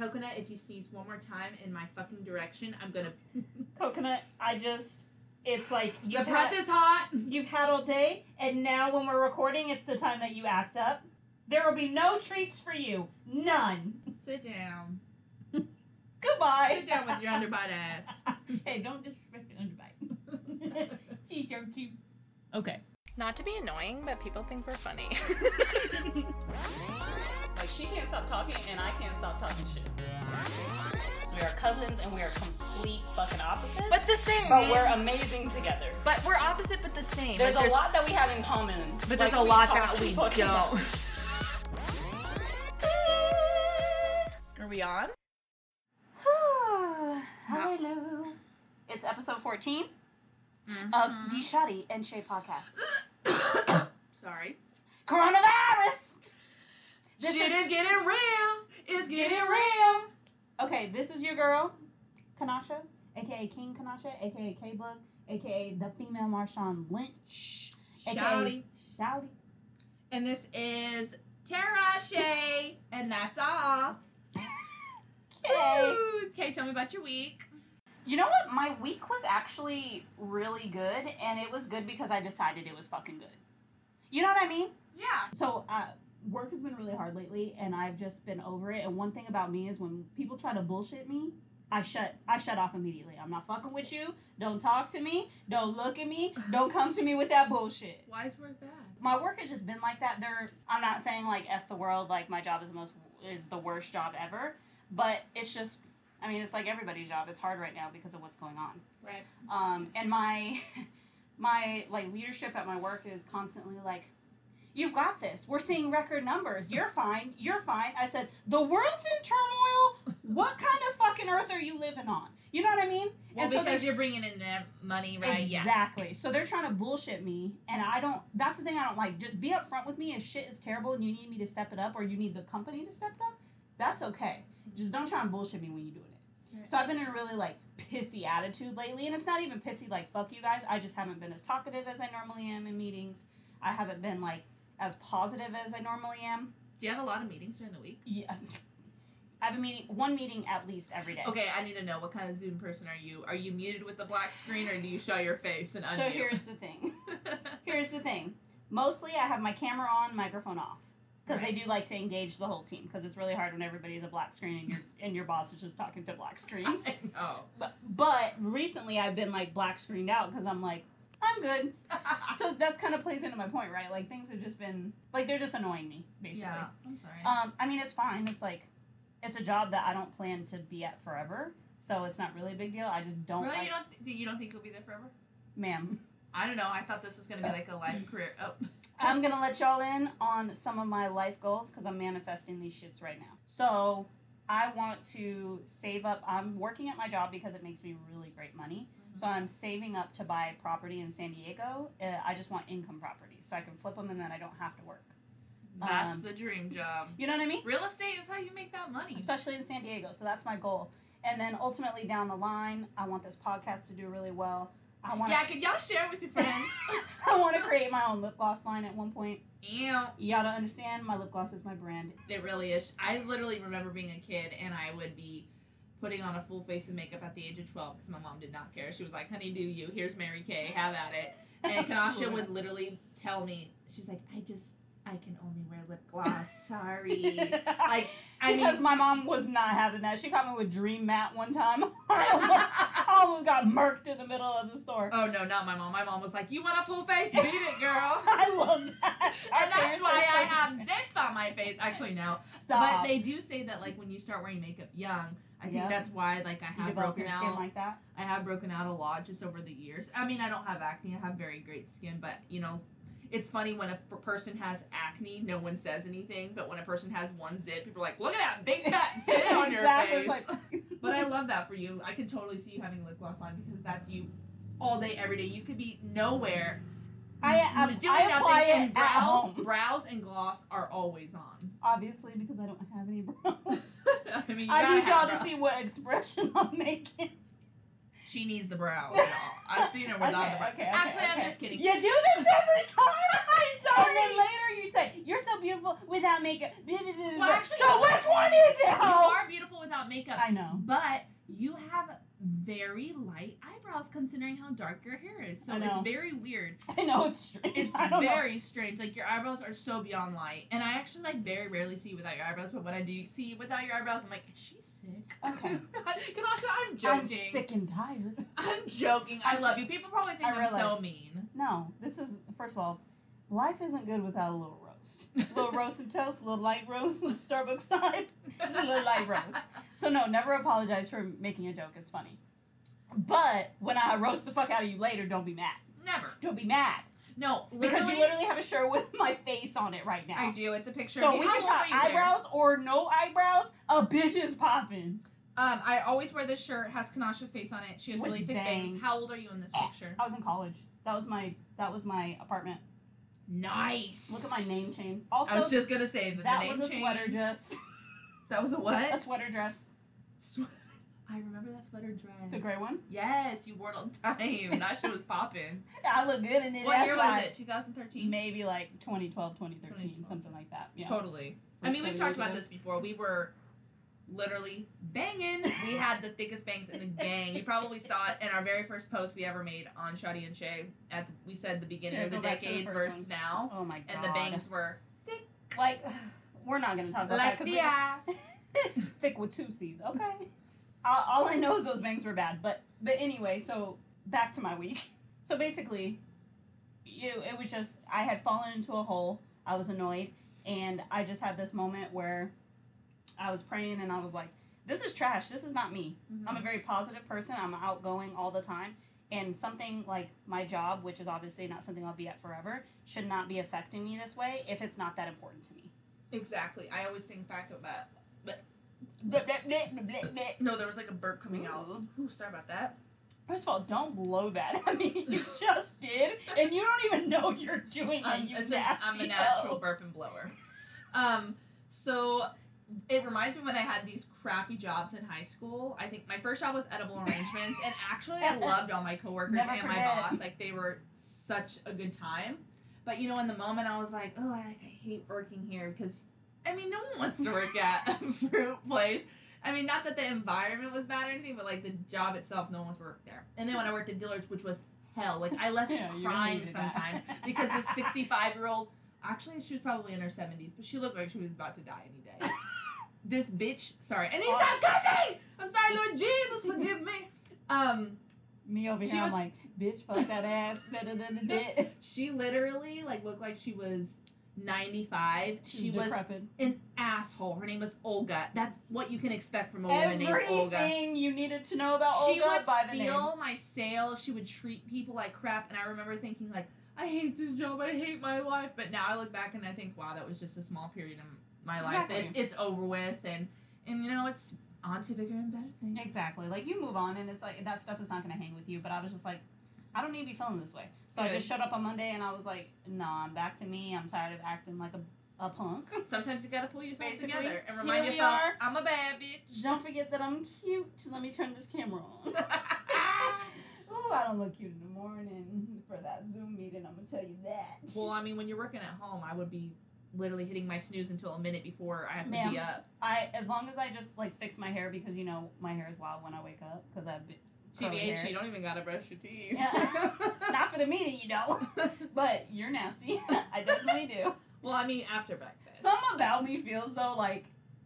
Coconut, if you sneeze one more time in my fucking direction, I'm gonna. Coconut, I just. It's like the breath had, is hot. you've had all day, and now when we're recording, it's the time that you act up. There will be no treats for you. None. Sit down. Goodbye. Sit down with your underbite ass. hey, don't disrespect your underbite. She's so cute. Okay. Not to be annoying, but people think we're funny. Like she can't stop talking, and I can't stop talking shit. We are cousins, and we are complete fucking opposites. but the same. but we're amazing together. but we're opposite, but the same. There's Like, a lot that we have in common, But Like, there's a lot that we don't. Are we on? Hello. It's episode 14 Mm-hmm. of the Shawty and Shea podcast. Sorry. Coronavirus! This Shit is- is getting real. It's getting real. Okay, this is your girl, Kanasha, aka King Kanasha, aka K Book, aka the female Marshawn Lynch, aka Shawty. Shawty. And this is Tara Shea, and that's all. Okay. Woo. Okay, tell me about your week. You know what? My week was actually really good, and it was good because I decided it was fucking good. You know what I mean? Yeah. So, uh, work has been really hard lately, and I've just been over it. And one thing about me is when people try to bullshit me, I shut I shut off immediately. I'm not fucking with you. Don't talk to me. Don't look at me. Don't come to me with that bullshit. Why is work bad? My work has just been like that. There, I'm not saying like f the world. Like my job is the most is the worst job ever, but it's just. I mean, it's like everybody's job. It's hard right now because of what's going on. Right. Um, and my my like leadership at my work is constantly like, "You've got this. We're seeing record numbers. You're fine. You're fine." I said, "The world's in turmoil. What kind of fucking earth are you living on?" You know what I mean? Well, And because you're bringing in their money, right? Yeah. Exactly. So they're trying to bullshit me, and I don't. That's the thing I don't like. Just be upfront with me. If shit is terrible and you need me to step it up, or you need the company to step it up, that's okay. Just don't try and bullshit me when you do it. So I've been in a really like pissy attitude lately, and it's not even pissy like fuck you guys. I just haven't been as talkative as I normally am in meetings. I haven't been like as positive as I normally am. Do you have a lot of meetings during the week? Yeah. I have a meeting, one meeting at least every day. Okay, I need to know what kind of Zoom person are you? Are you muted with the black screen, or do you show your face and So here's the thing. Here's the thing. Mostly, I have my camera on, microphone off, because they do like to engage the whole team. Because it's really hard when everybody's a black screen and your and your boss is just talking to black screens. Know. but but recently, I've been like black screened out because I'm like I'm good. So that's kind of plays into my point, right? Like things have just been like they're just annoying me, basically. yeah, I'm sorry. Um, I mean, it's fine. It's like it's a job that I don't plan to be at forever, so it's not really a big deal. I just don't really, like, you don't th- you don't think you'll be there forever? ma'am. I don't know. I thought this was gonna be like a life career. Oh, I'm gonna let y'all in on some of my life goals because I'm manifesting these shits right now. So I want to save up. I'm working at my job because it makes me really great money. So I'm saving up to buy property in San Diego. Uh, I just want income properties so I can flip them and then I don't have to work. that's Um, the dream job. You know what I mean? Real estate is how you make that money. Especially in San Diego. So that's my goal. And then ultimately down the line, I want this podcast to do really well. I want Yeah, can y'all share it with your friends? I want to create my own lip gloss line at one point. Ew. Y'all don't understand, my lip gloss is my brand. It really is. I literally remember being a kid and I would be putting on a full face of makeup at the age of 12 because my mom did not care. She was like, honey, do you. Here's Mary Kay. Have at it. And Kanasha would literally tell me, she's like, I just, I can only wear lip gloss. Sorry. Like, I because mean, my mom was not having that. She caught me with Dream Matte one time. I almost, I almost got murked in the middle of the store. oh no, not my mom. My mom was like, you want a full face? Beat it, girl. I love that. Our and that's why I have zits on my face. Actually, no. Stop. But they do say that, like, when you start wearing makeup young, I think Yep. that's why, like, I have broken out. like that. I have broken out a lot just over the years. I mean, I don't have acne. I have very great skin, but you know, it's funny when a f- person has acne, no one says anything, but when a person has one zit, people are like, "Look at that big fat zit on your face." like- but I love that for you. I can totally see you having lip gloss line because that's you all day, every day. You could be nowhere. I, I, um, doing I nothing, apply it and brows, brows and gloss are always on. Obviously, because I don't have any brows. I mean, you I need y'all to see what expression I'm making. She needs the brows, y'all. I've seen her without okay, the brows. okay, okay, Actually. I'm just kidding. You do this every time. I'm sorry. And then later you say, "You're so beautiful without makeup." Well, actually- so which one is it? You are beautiful without makeup. I know. But you have very light eyebrows considering how dark your hair is. So I it's very weird. I know it's strange. It's I don't know. very strange. Like your eyebrows are so beyond light. And I actually like very rarely see you without your eyebrows, but when I do see you without your eyebrows, I'm like, is she sick? Okay. Kanasha, I'm joking. I'm sick and tired. I'm joking. I I'm love sick. you. People probably think I I'm so mean. No, this is first of all, life isn't good without a little roast. A little roast and toast, a little light roast, Starbucks side. Just a little light roast. So no, never apologize for making a joke. It's funny. But when I roast the fuck out of you later, don't be mad. Never. Don't be mad No, because you literally have a shirt with my face on it right now. I do. It's a picture So of me. we How can talk you there? eyebrows or no eyebrows. A bitch is popping. Um, I always wear this shirt. Has Kanasha's face on it. She has With really thick bangs. bangs. How old are you in this picture? I was in college. That was my that was my apartment. Nice. Look at my name chain. Also, I was just gonna say that, that the name was a change- sweater dress. That was a what? a sweater dress. Sweater. I remember that sweater dress. The gray one? Yes, you wore it all the time. that shit was popping. I look good in it. What year was it? 2013. Maybe like 2012, 2013, 2012. something like that. Yeah. Totally. I mean, we've talked about ago. this before. We were literally banging. We had the thickest bangs in the gang. You probably saw it in our very first post we ever made on Shawty and Shea. At the, we said the beginning Yeah, of the go back to the decade first versus one. now, Oh my god. and the bangs were thick. Like, we're not gonna talk about like that the because ass. thick with two C's. Okay. all, all I know is those bangs were bad. But but anyway, so back to my week. So basically, you it was just I had fallen into a hole. I was annoyed, and I just had this moment where I was praying and I was like, "This is trash. This is not me." I'm a very positive person. I'm outgoing all the time. And something like my job, which is obviously not something I'll be at forever, should not be affecting me this way if it's not that important to me. Exactly. I always think back about. Bleh, bleh, bleh, bleh, bleh, bleh. No, there was like a burp coming out. Ooh. Ooh, sorry about that. First of all, don't blow that I mean, You just did, and you don't even know you're doing it. You a, nasty I'm a natural hoe. burp and blower. Um, so it reminds me when I had these crappy jobs in high school. I think my first job was edible arrangements, and actually I loved all my coworkers Never and my boss. Like they were such a good time. But you know, in the moment, I was like, oh, I, I hate working here because, I mean, no one wants to work at a fruit place. I mean, not that the environment was bad or anything, but like the job itself, no one wants to work there. And then when I worked at Dillard's, which was hell, like I left Yeah, crying sometimes because this 65 year old, actually, she was probably in her 70s, but she looked like she was about to die any. This bitch, sorry, and he stopped cussing. I'm sorry, Lord Jesus, forgive me. Um, Me over here, was- I'm like, bitch, fuck that ass. Da, da, da, da, da. she literally like looked like she was 95. She was an asshole. Her name was Olga. That's what you can expect from a woman named Olga. Everything you needed to know about She Olga would by the name. steal my sales. She would treat people like crap, and I remember thinking like, I hate this job. I hate my life. But now I look back and I think, wow, that was just a small period in my life. Exactly. It's it's over with, and and you know it's on to bigger and better things. Exactly. Like you move on, and it's like that stuff is not going to hang with you. But I was just like, I don't need to be feeling this way. So I just showed up on Monday, and I was like, No, I'm back to me. I'm tired of acting like a, a punk. Sometimes you gotta pull yourself Basically, together and remind yourself, are. I'm a bad bitch. don't forget that I'm cute. Let me turn this camera on. Oh, I don't look cute in the morning for that Zoom meeting. I'm gonna tell you that. well, I mean, when you're working at home, I would be literally hitting my snooze until a minute before I have to be up. I as long as I just like fix my hair because you know my hair is wild when I wake up because I've been TBH, you don't even gotta brush your teeth. Yeah. not for the meeting, you know. But you're nasty. I definitely do. well, I mean, after breakfast. Some about me feels though like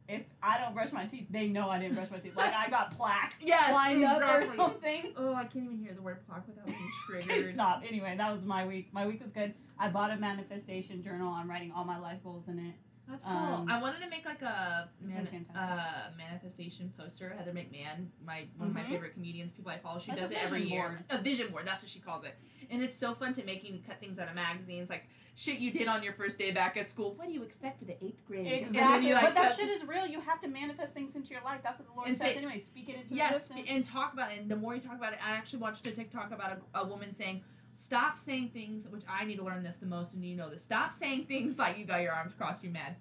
if I don't brush my teeth, they know I didn't brush my teeth. Like I got plaque Yes, lined up or something. Oh, I can't even hear the word plaque without being triggered. Stop. Anyway, that was my week. My week was good. I bought a manifestation journal. I'm writing all my life goals in it. That's cool. Um, I wanted to make like a man, uh, manifestation poster. Heather McMahon, my one of my Mhm. favorite comedians, people I follow, she a does it every year. board. A vision board. That's what she calls it. And it's so fun to make you cut things out of magazines, like shit you did on your first day back at school. What do you expect for the eighth grade? And Exactly. you, like, but that shit is real. You have to manifest things into your life. That's what the Lord says say- anyway. Speak it into Yes, existence. and talk about it. And the more you talk about it, I actually watched a TikTok about a, a woman saying, "Stop saying things." Which I need to learn this the most, and you know this. Stop saying things like you got your arms crossed, you mad.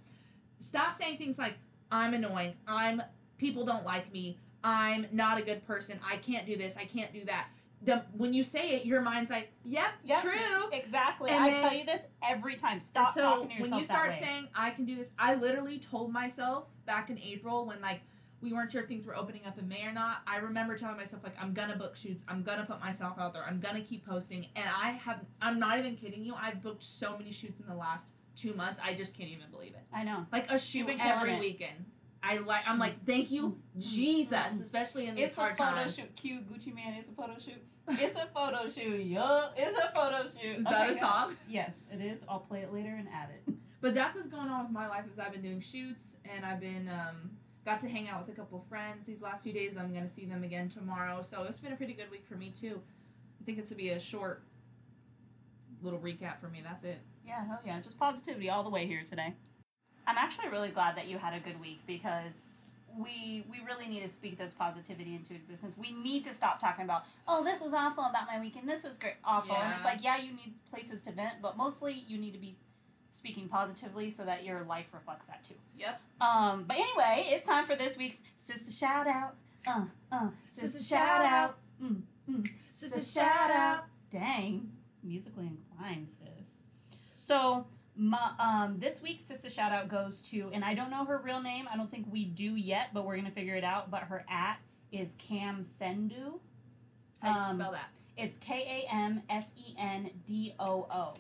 Stop saying things like I'm annoying. I'm people don't like me. I'm not a good person. I can't do this. I can't do that. The, when you say it, your mind's like, "Yep, Yep. true." Exactly. And I then- tell you this every time. Stop so talking to yourself when you start saying I can do this, I literally told myself back in April when like we weren't sure if things were opening up in May or not. I remember telling myself like I'm gonna book shoots, I'm gonna put myself out there, I'm gonna keep posting, and I have I'm not even kidding you. I've booked so many shoots in the last two months. I just can't even believe it. I know. Like a shoot every it. weekend. I like I'm like thank you Jesus, especially in these It's a photo times. shoot. Cute Gucci Man. It's a photo shoot. It's a photo shoot. Yup. It's a photo shoot. Is that Okay, a song? Yes, it is. I'll play it later and add it. But that's what's going on with my life is I've been doing shoots and I've been um, got to hang out with a couple friends these last few days. I'm gonna see them again tomorrow. So it's been a pretty good week for me too. I think it's to be a short little recap for me. That's it. Yeah, hell yeah. Just positivity all the way here today. I'm actually really glad that you had a good week because we we really need to speak this positivity into existence. We need to stop talking about, oh, this was awful about my weekend. This was great awful. And it's like, yeah, you need places to vent, but mostly you need to be speaking positively so that your life reflects that too. Yep. Um, but anyway, it's time for this week's sister shout out. Uh, uh, sister, Sister shout shout out. Mm, mm. Sister shout out. Dang, musically inclined, sis. So, my, um, this week's sister shout out goes to, and I don't know her real name. I don't think we do yet, but we're gonna figure it out. But her at is Cam Sendu. How do you Um, spell that? It's K A M S E N D O O.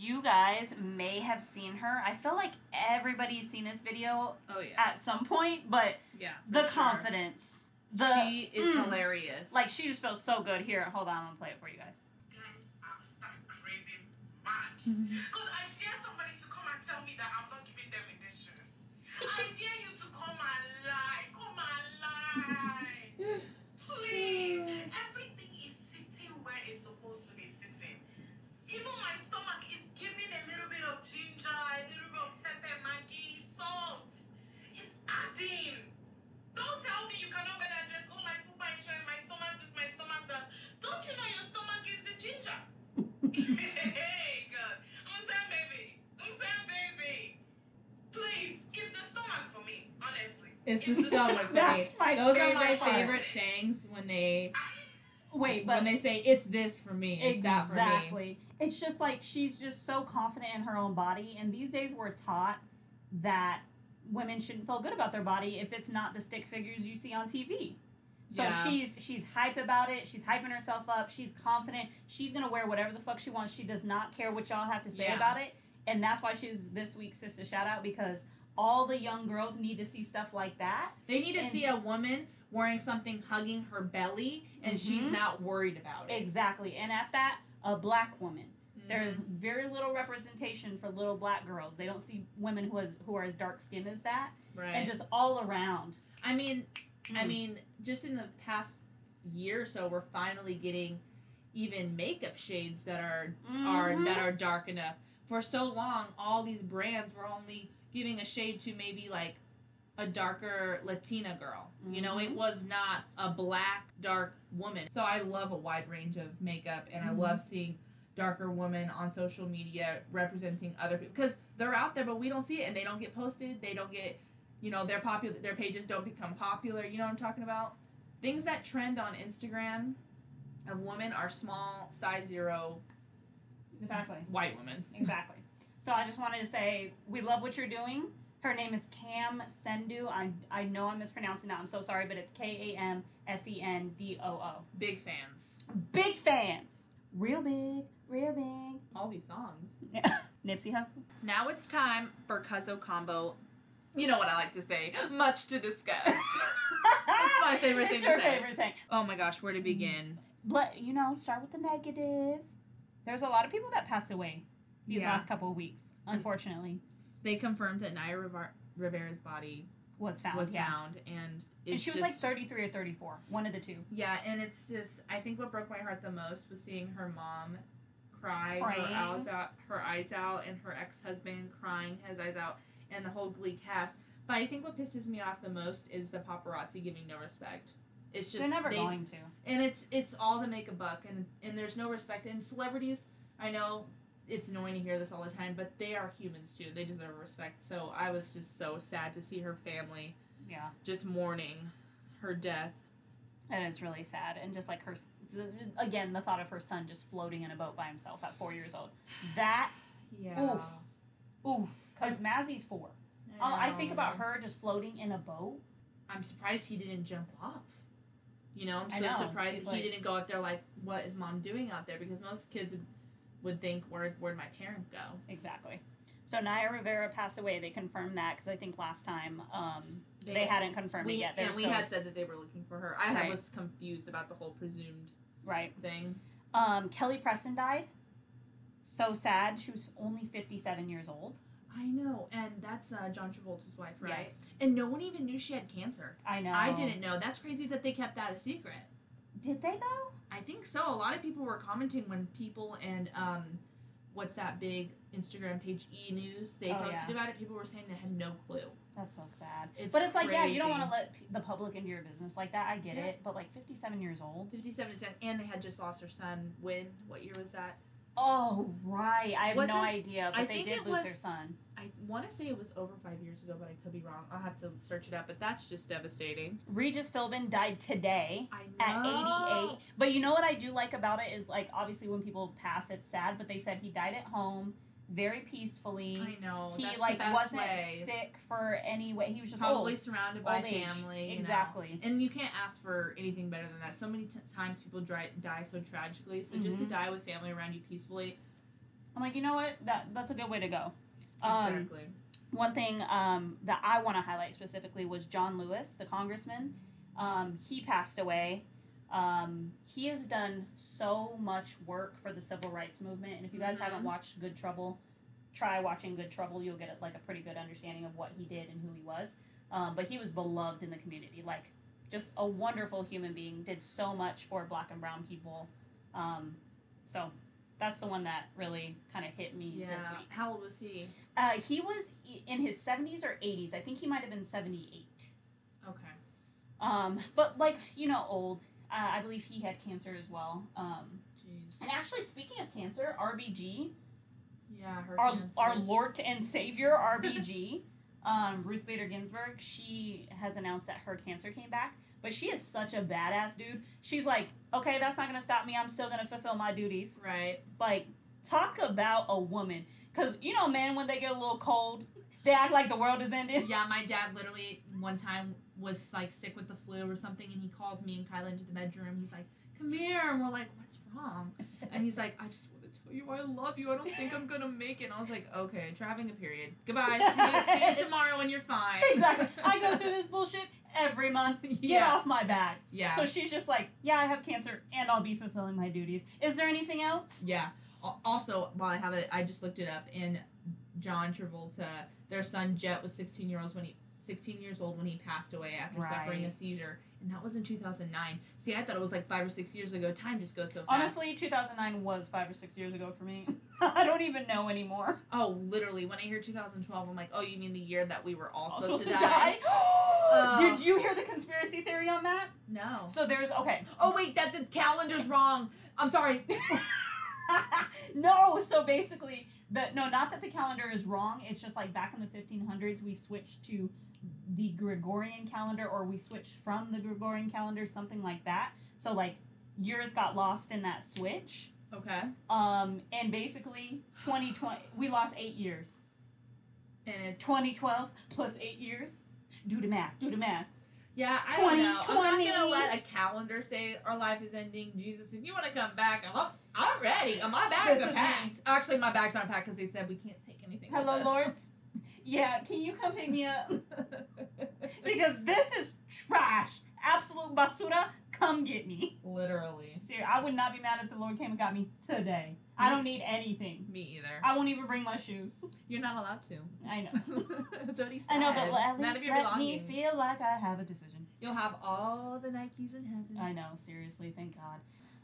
You guys may have seen her. I feel like everybody's seen this video Oh yeah. at some point, but Yeah. the sure. confidence, the she is mm, hilarious. like she just feels so good. Here, hold on, I'm gonna play it for you guys. Guys, I'm start craving mad. Mm-hmm. Because I dare somebody to come and tell me that I'm not giving them indecisiveness. I dare you to come and lie. Come and lie. Please. It's adding. Don't tell me you cannot wear that dress. Oh, my food my shine, my stomach this, my stomach does. Don't you know your stomach gives you ginger? hey, God. I'm saying, baby. I'm saying, baby. Please, it's the stomach for me, honestly. it's It's the the stomach for me. My Those are favorite my part. favorite sayings when they Wait, but when they say it's this for me, it's that for me. exactly. It's just like she's just so confident in her own body, and these days we're taught that women shouldn't feel good about their body if it's not the stick figures you see on TV. So Yeah. she's she's hype about it. She's hyping herself up. She's confident. She's gonna wear whatever the fuck she wants. She does not care what y'all have to say Yeah. about it, and that's why she's this week's sister shout out because all the young girls need to see stuff like that. They need to And- see a woman wearing something hugging her belly and she's Mhm. not worried about it. Exactly, and at that, a black woman. Mhm. There's very little representation for little black girls. They don't see women who has who are as dark skinned as that, right. and just all around. I mean, I Mm. mean, just in the past year or so, we're finally getting even makeup shades that are are Mhm. that are dark enough. For so long, all these brands were only giving a shade to maybe like a darker Latina girl. You know, it Mhm. was not a black dark woman. So I love a wide range of makeup, and I Mhm. love seeing darker women on social media representing other people because they're out there, but we don't see it, and they don't get posted. They don't get, you know, their popular their pages don't become popular. You know what I'm talking about? Things that trend on Instagram of women are small, size zero, exactly, white women. exactly. So I just wanted to say we love what you're doing. Her name is Cam Sendu. I I know I'm mispronouncing that. I'm so sorry, but it's K A M S E N D O O. Big fans. Big fans, real big, big. All these songs. Nipsey Hussle. Now it's time for Cuzzo Combo. You know what I like to say. Much to discuss. That's my favorite thing to say. it's to your say. favorite saying. oh my gosh, where to mm. begin? But you know, start with the negative. There's a lot of people that passed away these Yeah. last couple of weeks. Unfortunately, They confirmed that Naya Rivar- Rivera's body was found. was yeah. found, and it's and she was just, like 33 or 34, one of the two. yeah, and it's just I think what broke my heart the most was seeing her mom cry Praying. her eyes out, her eyes out, and her ex husband crying his eyes out, and the whole Glee cast. But I think what pisses me off the most is the paparazzi giving no respect. It's just They're never they- going to. and it's it's all to make a buck and and there's no respect and celebrities i know it's annoying to hear this all the time but they are humans too they deserve respect so i was just so sad to see her family Yeah, just mourning her death that is really sad. And just like her, again, the thought of her son just floating in a boat by himself at four years old. That yeah Oof. oof, because Mazzy's four. Oh, I think about her just floating in a boat. I'm surprised he didn't jump off. You know, I'm so know. surprised He's he like- didn't go out there like, "What is mom doing out there?" Because most kids would, would think, "Where where'd my parent go?" Exactly. So Naya Rivera passed away. They confirmed that because I think last time um, they, They- hadn't confirmed We it yet. They and we still- had said that they were looking for her. I Right. was confused about the whole presumed right. thing. Um, Kelly Preston died. So sad. She was only fifty-seven years old. I know, and that's uh, John Travolta's wife, right? Yes. And no one even knew she had cancer. I know. I didn't know. That's crazy that they kept that a secret. Did they though? I think so. A lot of people were commenting when people and um, what's that big Instagram page E News? They Oh, posted yeah. about it. People were saying they had no clue. That's so sad. It's but it's like, yeah, you don't want to let p- the public into your business like that. I get Yeah. it. But like fifty-seven years old. Fifty-seven percent, and they had just lost their son. When? What year was that? Oh right. I have Was no idea. But I they did lose their son. I want to say it was over five years ago, but I could be wrong. I'll have to search it up. But that's just devastating. Regis Philbin died today. I at 88. But you know what I do like about it is like obviously when people pass it's sad, but they said he died at home very peacefully. I know. he like wasn't way. sick for any way. He was just Probably old. surrounded by family. you know. Exactly. And you can't ask for anything better than that. So many t- times people dry- die so tragically. So just to Mhm. die with family around you peacefully. I'm like, you know what? That that's a good way to go. Um, exactly. One thing um, that I want to highlight specifically was John Lewis, the congressman. Um, he passed away. Um, he has done so much work for the civil rights movement, and if you guys Mhm. haven't watched Good Trouble, try watching Good Trouble. You'll get like a pretty good understanding of what he did and who he was. Um, but he was beloved in the community, like just a wonderful human being. Did so much for Black and Brown people. Um, so that's the one that really kind of hit me Yeah. this week. How old was he? Uh, he was in his 70s or 80s. I think he might have been 78. Okay. Um, but like, you know, old. Uh, I believe he had cancer as well. Um, Jeez. and actually, speaking of cancer, RBG, Yeah, her our, our Lord and Savior, RBG, um, Ruth Bader Ginsburg, she has announced that her cancer came back. But she is such a badass, dude. She's like, okay, that's not gonna stop me. I'm still gonna fulfill my duties. Right. Like, talk about a woman. Because, you know, men, when they get a little cold, they act like the world is ending. Yeah, my dad literally one time was like sick with the flu or something, and he calls me and Kyla into the bedroom. He's like, "Come here," and we're like, "What's wrong?" And he's like, "I just want to tell you I love you. I don't think I'm gonna make it." And I was like, "Okay, having a period. Goodbye. See you, see you tomorrow when you're fine." exactly. I go through this bullshit every month. Get Yeah. off my back. Yeah. So she's just like, yeah, I have cancer and I'll be fulfilling my duties. Is there anything else? Yeah. Also, while I have it, I just looked it up. And John Travolta, their son Jet was 16 years old when he 16 years old when he passed away after suffering a seizure, and that was in 2009. See, I thought it was like five or six years ago. Time just goes so fast. Honestly, 2009 was five or six years ago for me. I don't even know anymore. Oh, literally, when I hear 2012, I'm like, oh, you mean the year that we were all I'm supposed, supposed to, die? Oh. Did you hear the conspiracy theory on that? No. So there's okay. Oh wait, that the calendar's wrong. I'm sorry. no, so basically, the no, not that the calendar is wrong. It's just like back in the 1500s, we switched to the Gregorian calendar, or we switched from the Gregorian calendar, something like that. So like years got lost in that switch. okay. Um, and basically, 2020, we lost eight years. And it's 2012 plus eight years. Do the math. Do the math. yeah. I don't know. I'm not gonna let a calendar say our life is ending. Jesus, if you want to come back, I'm I'm ready. My bags This are packed. Actually, my bags aren't packed because they said we can't take anything. Hello, with us. Lord. Yeah, can you come pick me up? because this is trash. Absolute basura. Come get me. Literally. Ser- I would not be mad if the Lord came and got me today. I don't need anything. Me either. I won't even bring my shoes. You're not allowed to. I know. That's what he said. I know, but at least let me feel like I have a decision. You'll have all the Nikes in heaven. I know, seriously, thank God.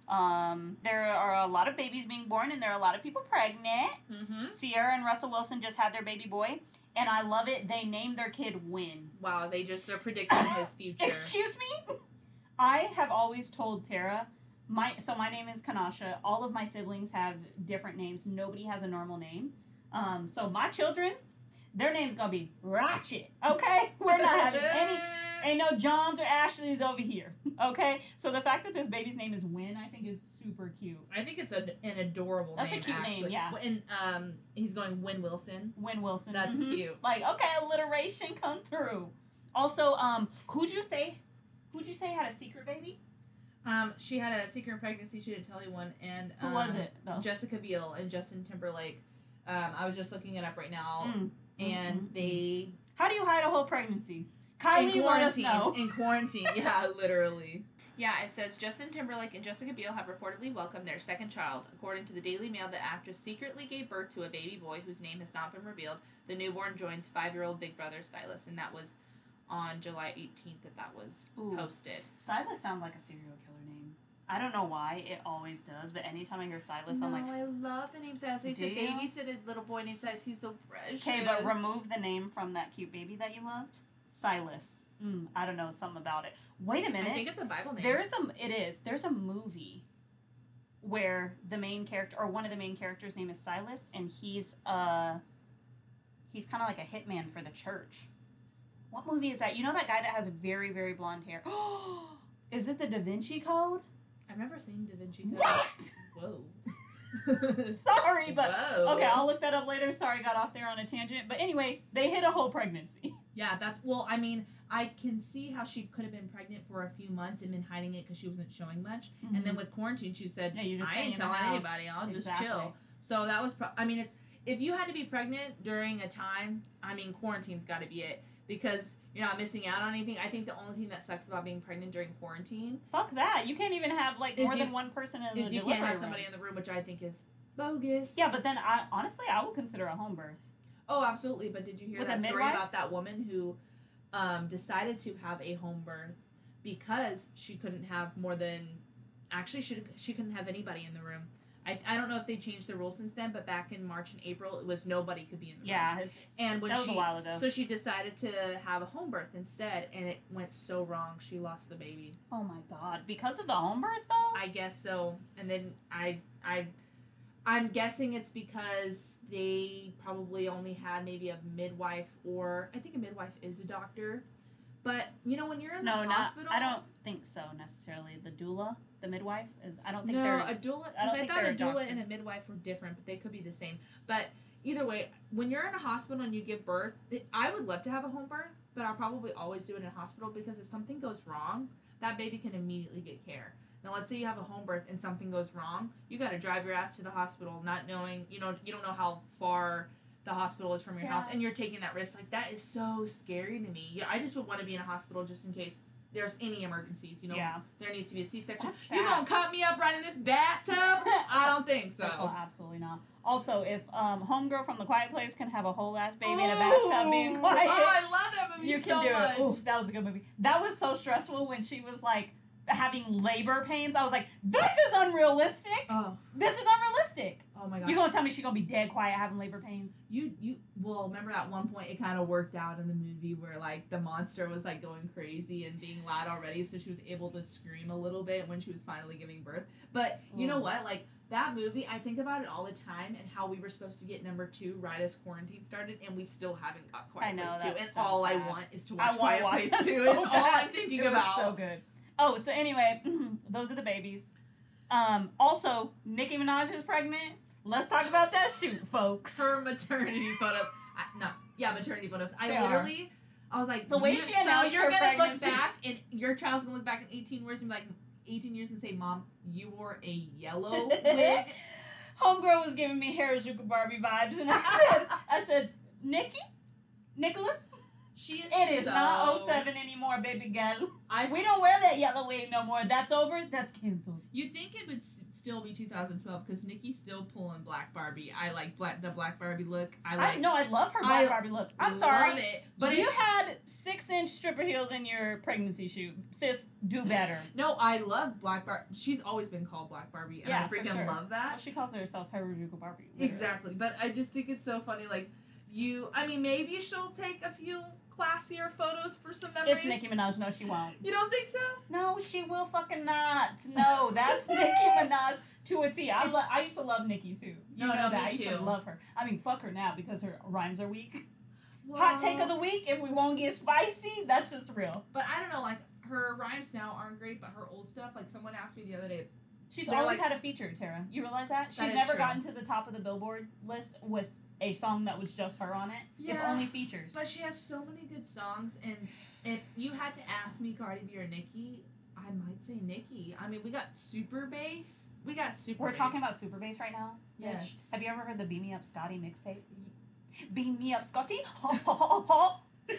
Um, there are a lot of babies being born, and there are a lot of people pregnant. Mm-hmm. Ciara and Russell Wilson just had their baby boy, and I love it. They named their kid Win. Wow, they just they're predicting his future. Excuse me? I have always told Tara, my so my name is Kanasha. All of my siblings have different names. Nobody has a normal name. Um, so my children, their name's gonna be Ratchet. Okay, we're not having any. Ain't no Johns or Ashleys over here. Okay, so the fact that this baby's name is Win, I think, is super cute. I think it's a, an adorable That's a name. cute name, yeah. And um, he's going Win Wilson. Win Wilson. That's Mhm. cute. Like, okay, alliteration come through. Also, um, who'd you say? Who'd you say had a secret baby? Um, she had a secret pregnancy. She didn't tell anyone. And Who um, was it? though? Jessica Biel and Justin Timberlake. Um, I was just looking it up right now, Mm, and mm, mm, they How do you hide a whole pregnancy? In Kylie, let us quarantine. know. In quarantine, yeah, literally. Yeah, it says Justin Timberlake and Jessica Biel have reportedly welcomed their second child. According to the Daily Mail, the actress secretly gave birth to a baby boy whose name has not been revealed. The newborn joins five-year-old big brother Silas, and that was on July 18th that that was Ooh. posted. Silas sounds like a serial killer name. I don't know why it always does, but anytime I hear Silas, I'm like, Oh, I love the name Silas. I used to babysit a little boy named Silas. He's so precious. okay, but remove the name from that cute baby that you loved. Silas. Mm, I don't know, something about it. Wait a minute. I think it's a Bible name. There's a it is. There's a movie where the main character or one of the main characters' name is Silas, and he's uh he's kind of like a hitman for the church. What movie is that? You know that guy that has very very blonde hair. is it the Da Vinci Code? I've never seen Da Vinci Code. What? Whoa. Sorry, but Whoa. okay, I'll look that up later. Sorry, got off there on a tangent. But anyway, they hit a whole pregnancy. Yeah, that's well. I mean, I can see how she could have been pregnant for a few months and been hiding it because she wasn't showing much. And then with quarantine, she said, Mm-hmm. Yeah, you're just "I ain't telling anybody. I'll just chill." So that was. Pro- I mean, if if you had to be pregnant during a time, I mean, quarantine's got to be it because you're not missing out on anything. I think the only thing that sucks about being pregnant during quarantine Fuck that! You can't even have like more you- than one person in is the you delivery can't have room. somebody in the room, which I think is bogus. Yeah, but then I honestly I would consider a home birth. Oh, absolutely. But did you hear With that story about that woman who um, decided to have a home birth because she couldn't have more than actually she she couldn't have anybody in the room. I, I don't know if they changed the rules since then, but back in March and April, it was nobody could be in the room. Yeah, And when that was she a while ago. so she decided to have a home birth instead, and it went so wrong. She lost the baby. oh my god, because of the home birth though. I guess so. And then I I I'm guessing it's because they probably only had maybe a midwife or I think a midwife is a doctor. But you know when you're in no, the not. hospital, I don't think so necessarily. The doula, the midwife, is. I don't think no, they're. a doula I because I, think thought a doula doctor. and a midwife were different, but they could be the same. But either way, when you're in a hospital and you give birth, I would love to have a home birth, but I'll probably always do it in a hospital because if something goes wrong, that baby can immediately get care. Now, let's say you have a home birth and something goes wrong, you got to drive your ass to the hospital, not knowing you know you don't know how far the hospital is from your house, and you're taking that risk. Like that is so scary to me. Yeah, I just would want to be in a hospital just in case there's any emergencies. You know, yeah. there needs to be a C-section. You gonna cut me up right in this bathtub? I don't think so. Oh, absolutely not. Also, if um, homegirl from the Quiet Place can have a whole ass baby in a bathtub being quiet, Oh, I love that movie you so can do much. it. Oof, that was a good movie. That was so stressful when she was like having labor pains. I was like, this is unrealistic. Oh, This is unrealistic. oh my gosh. You gonna tell me she gonna be dead quiet having labor pains? You you well remember at one point it kind of worked out in the movie where like the monster was like going crazy and being loud already, so she was able to scream a little bit when she was finally giving birth. But you know Mm. what? Like that movie, I think about it all the time and how we were supposed to get number two right as quarantine started, and we still haven't got Quiet I know, Place two. And so all I want is to watch Quiet watch Place two. so It's all I'm thinking It about. so good. Oh, so anyway, those are the babies. Um, also, Nicki Minaj is pregnant. Let's talk about that shoot, folks. her maternity photos. I, no, yeah, maternity photos. I They are. literally, I was like, The way she so you're gonna look back, and your child's gonna look back in 18 years and be like, 18 years and say, "Mom, you wore a yellow wig." Homegirl was giving me Harajuku Barbie vibes, and I said, I said, Nicki, Nicholas, She is. it is so, not 07 anymore, baby girl. I. We don't wear that yellow wig no more. That's over. That's canceled. You think it would still be 2012 because Nicki's still pulling Black Barbie. I like black the Black Barbie look. I like. I no, I love her Black I Barbie look. I'm love sorry. it, but you it's, had six inch stripper heels in your pregnancy shoot. Sis, do better. no, I love Black Barbie. She's always been called Black Barbie, and Yeah, I freaking sure. love that. Well, she calls herself Harajuku Barbie. literally. Exactly, but I just think it's so funny. Like you, I mean, maybe she'll take a few classier photos for some memories. It's Nicki Minaj. No, she won't. You don't think so? No, she will fucking not. No, that's Nicki Minaj to a T. I, lo- I used to love Nicki too. You No, know no, that. me I used to too. love her. I mean, fuck her now because her rhymes are weak. Hot take of the week. If we won't get spicy, that's just real. But I don't know. Like her rhymes now aren't great, but her old stuff. Like someone asked me the other day. She's always like- had a feature, Tara. You realize that? She's That never true. gotten to the top of the Billboard list with a song that was just her on it. Yeah, It's only features. But she has so many good songs, and If you had to ask me Cardi B or Nicki, I might say Nicki. I mean, we got super bass. We got super. We're bass. talking about super bass right now. bitch. Yes. Have you ever heard the "Beam Me Up, Scotty" mixtape? Beam me up, Scotty.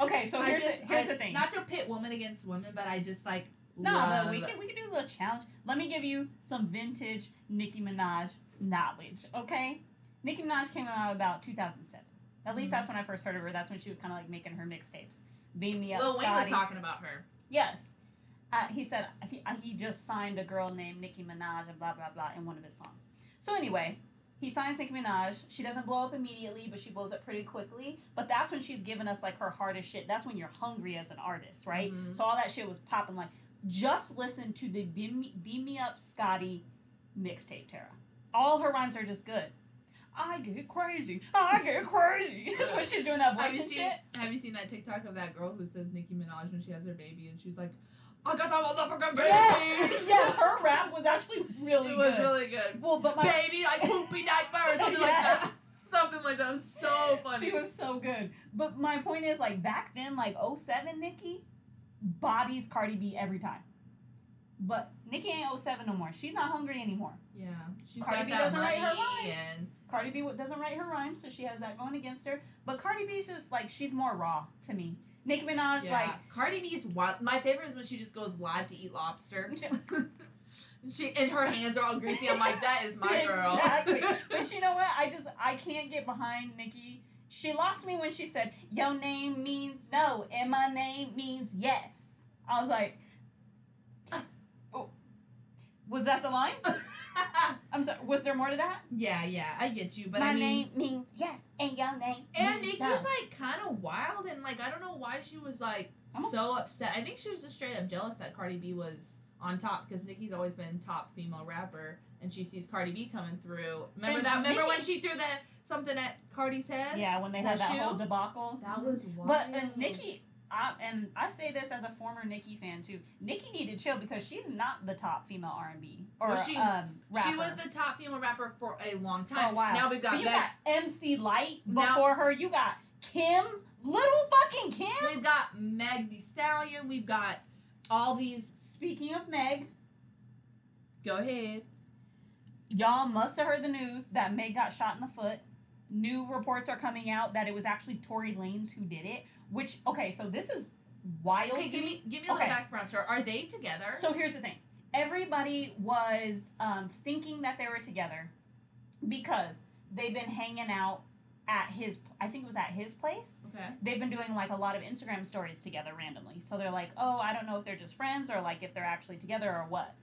Okay, so here's just, the, here's I- the thing. Not to pit women against women, but I just like. No, love, but we can we can do a little challenge. Let me give you some vintage Nicki Minaj knowledge, okay? Nicki Minaj came out about 2007. At least Mhm. that's when I first heard of her. That's when she was kind of like making her mixtapes. Beam me up, Lil Wayne was talking about her. Yes. Uh, he said he, uh, he just signed a girl named Nicki Minaj and blah blah blah in one of his songs. So anyway, he signs Nicki Minaj. She doesn't blow up immediately, but she blows up pretty quickly. But that's when she's giving us like her hardest shit. That's when you're hungry as an artist, right? Mhm. So all that shit was popping. Like, just listen to the Beam Me, Beam Me Up Scotty mixtape, Tara. All her rhymes are just good. I get crazy. I get crazy. That's what she's doing that Have voice you and seen? shit. Have you seen that TikTok of that girl who says Nicki Minaj when she has her baby and she's like, "I got that motherfucking baby." Yes, yes, her rap was actually really it was really good. well, but my baby, like poopy diaper, or something like that. Something like that was so funny. She was so good. But my point is, like, back then, like, 07 Nicki bodies Cardi B every time. But Nicki ain't 07 no more. She's not hungry anymore. yeah, she's Cardi B doesn't write her rhymes. and Cardi B doesn't write her rhymes, so she has that going against her. But Cardi B's just, like, she's more raw to me. Nicki Minaj, yeah. like, Cardi B is wild. My favorite is when she just goes live to eat lobster. she and her hands are all greasy. I'm like, that is my girl. Exactly. but you know what? I just I can't get behind Nicki. She lost me when she said, "Your name means no, and my name means yes." I was like, "Oh, was that the line?" I'm sorry. Was there more to that? yeah, yeah, I get you, but my I mean, name means yes, and your name. And means Nicki's no. like kind of wild, and like I don't know why she was like I'm a- so upset. I think she was just straight up jealous that Cardi B was on top because Nicki's always been top female rapper, and she sees Cardi B coming through. Remember And that? Remember when she threw that something at Cardi's head? Yeah, when they The had that shoe? whole debacle. that was uh, wild. But Nicki, I, and I say this as a former Nicki fan too. Nicki needed to chill because she's not the top female R and B or Well, she- um, rapper. She was the top female rapper for a long for time. a while. Now we've got but you Meg- got MC Lyte Now- before her. You got Kim, little fucking Kim. We've got Meg Thee Stallion. We've got all these. Speaking of Meg, Go ahead. y'all must have heard the news that Meg got shot in the foot. New reports are coming out that it was actually Tory Lanez who did it. Which okay, so this is wild Okay, give me. give me a Okay. little background story. Are they together? So here's the thing. Everybody was um, thinking that they were together because they've been hanging out at his. I think it was at his place. okay. They've been doing like a lot of Instagram stories together randomly. So they're like, oh, I don't know if they're just friends or like if they're actually together or what.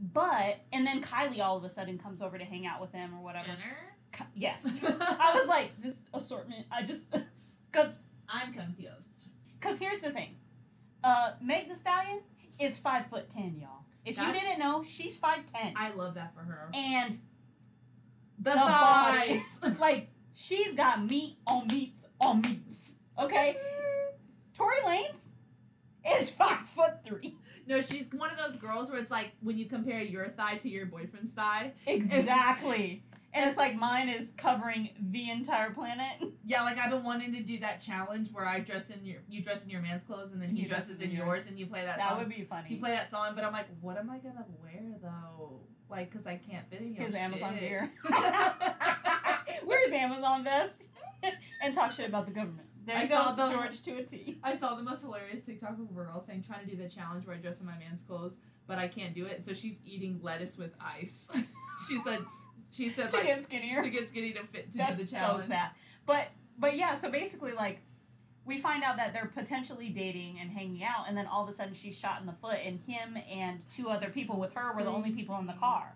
But and then Kylie all of a sudden comes over to hang out with them or whatever. Jenner. Yes, I was like this assortment. I just because I'm confused. because here's the thing. Uh, Meg Thee Stallion is five foot ten, y'all. If That's- you didn't know, she's five ten, I love that for her. and The, the thighs. like she's got meat on meats on meats. Okay, Tory Lanez is five foot three. no, she's one of those girls where it's like when you compare your thigh to your boyfriend's thigh. Exactly. And it's like mine is covering the entire planet. Yeah, like I've been wanting to do that challenge where I dress in your you dress in your man's clothes and then he, He dresses dresses in yours. yours. and you play that, That song. That would be funny. you play that song, but I'm like, what am I gonna wear though? Like, cause I can't fit in your His Amazon shit. gear. Where's Amazon vest? and talk shit about the government. There I you saw go, the- George to a T. I saw the most hilarious TikTok of a girl saying trying to do the challenge where I dress in my man's clothes, but I can't do it. So she's eating lettuce with ice. she said, she said To like get skinnier. to get skinny to fit to That's do the challenge. so sad. But but yeah, so basically like we find out that they're potentially dating and hanging out, and then all of a sudden she's shot in the foot, and him and two other people with her were the only people in the car.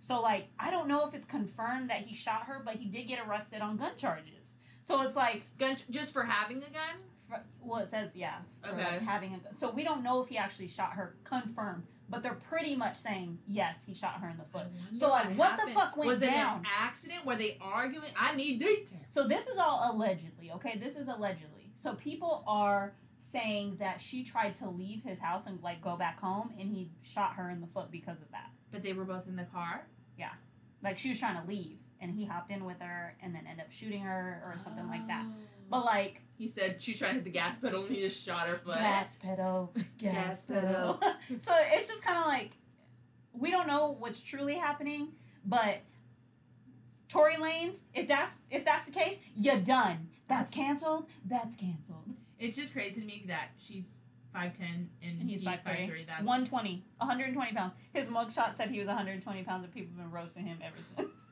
So like I don't know if it's confirmed that he shot her, but he did get arrested on gun charges. So it's like Gun just for having a gun. for, well, it says yeah, for Okay. like having a gun. So we don't know if he actually shot her, confirmed, but they're pretty much saying yes, he shot her in the foot. So, like, what the fuck went Was it an accident? Were they arguing? I need details. So this is all allegedly, okay? This is allegedly. So people are saying that she tried to leave his house and like go back home and he shot her in the foot because of that. But they were both in the car. Yeah, like she was trying to leave and he hopped in with her and then ended up shooting her or something like that. Oh. But like He said she's trying to hit the gas pedal and he just shot her foot. gas pedal, gas, Gas pedal. pedal. so it's just kind of like we don't know what's truly happening, but Tory Lanez, if that's if that's the case, you're done. That's canceled. That's canceled. It's just crazy to me that she's five ten and, And he's he's 5'3". five three. That's 120, 120 pounds. His mugshot said he was 120 pounds, and people have been roasting him ever since.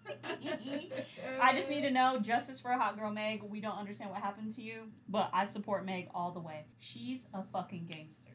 I just need to know justice for a hot girl, Meg. We don't understand what happened to you, but I support Meg all the way. She's a fucking gangster.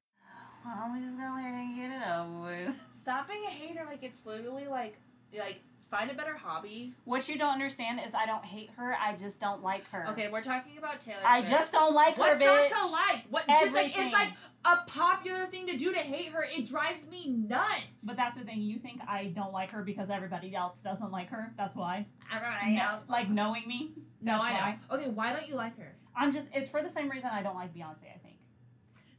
Why don't we just go ahead and get it over with? Stop being a hater. Like it's literally like like find a better hobby. What you don't understand is I don't hate her. I just don't like her. Okay, we're talking about Taylor. I Swift. just don't like What's her. What's not to like? What just like it's like a popular thing to do to hate her. It drives me nuts. But that's the thing. You think I don't like her because everybody else doesn't like her. That's why. I No- like knowing me. No, I know. why. Okay, why don't you like her? I'm just. It's for the same reason I don't like Beyonce. I think.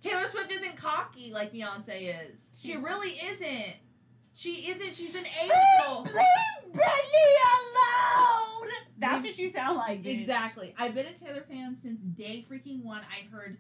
Taylor Swift isn't cocky like Beyonce is. She really isn't. She isn't. She's an angel. Leave Britney alone. That's what you sound like. Bitch. Exactly. I've been a Taylor fan since day freaking one. I heard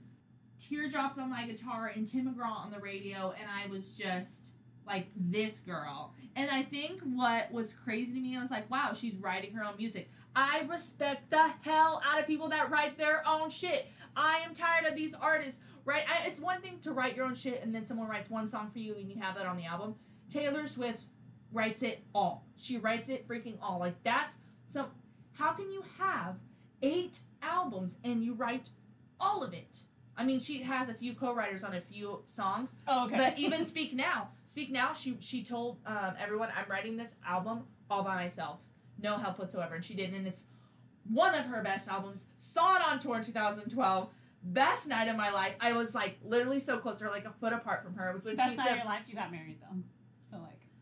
teardrops on my guitar and Tim McGraw on the radio, and I was just like this girl. And I think what was crazy to me, I was like, wow, she's writing her own music. I respect the hell out of people that write their own shit. I am tired of these artists, right? I, it's one thing to write your own shit and then someone writes one song for you and you have that on the album. Taylor Swift writes it all. She writes it freaking all. Like that's some how can you have eight albums and you write all of it? I mean, she has a few co-writers on a few songs, Oh, okay. but even Speak Now, Speak Now, she she told um, everyone, "I'm writing this album all by myself, no help whatsoever," and she did, and it's one of her best albums. Saw it on tour in 2012. Best night of my life. I was like literally so close to her, like a foot apart from her. It was when Best night of your life. You got married though.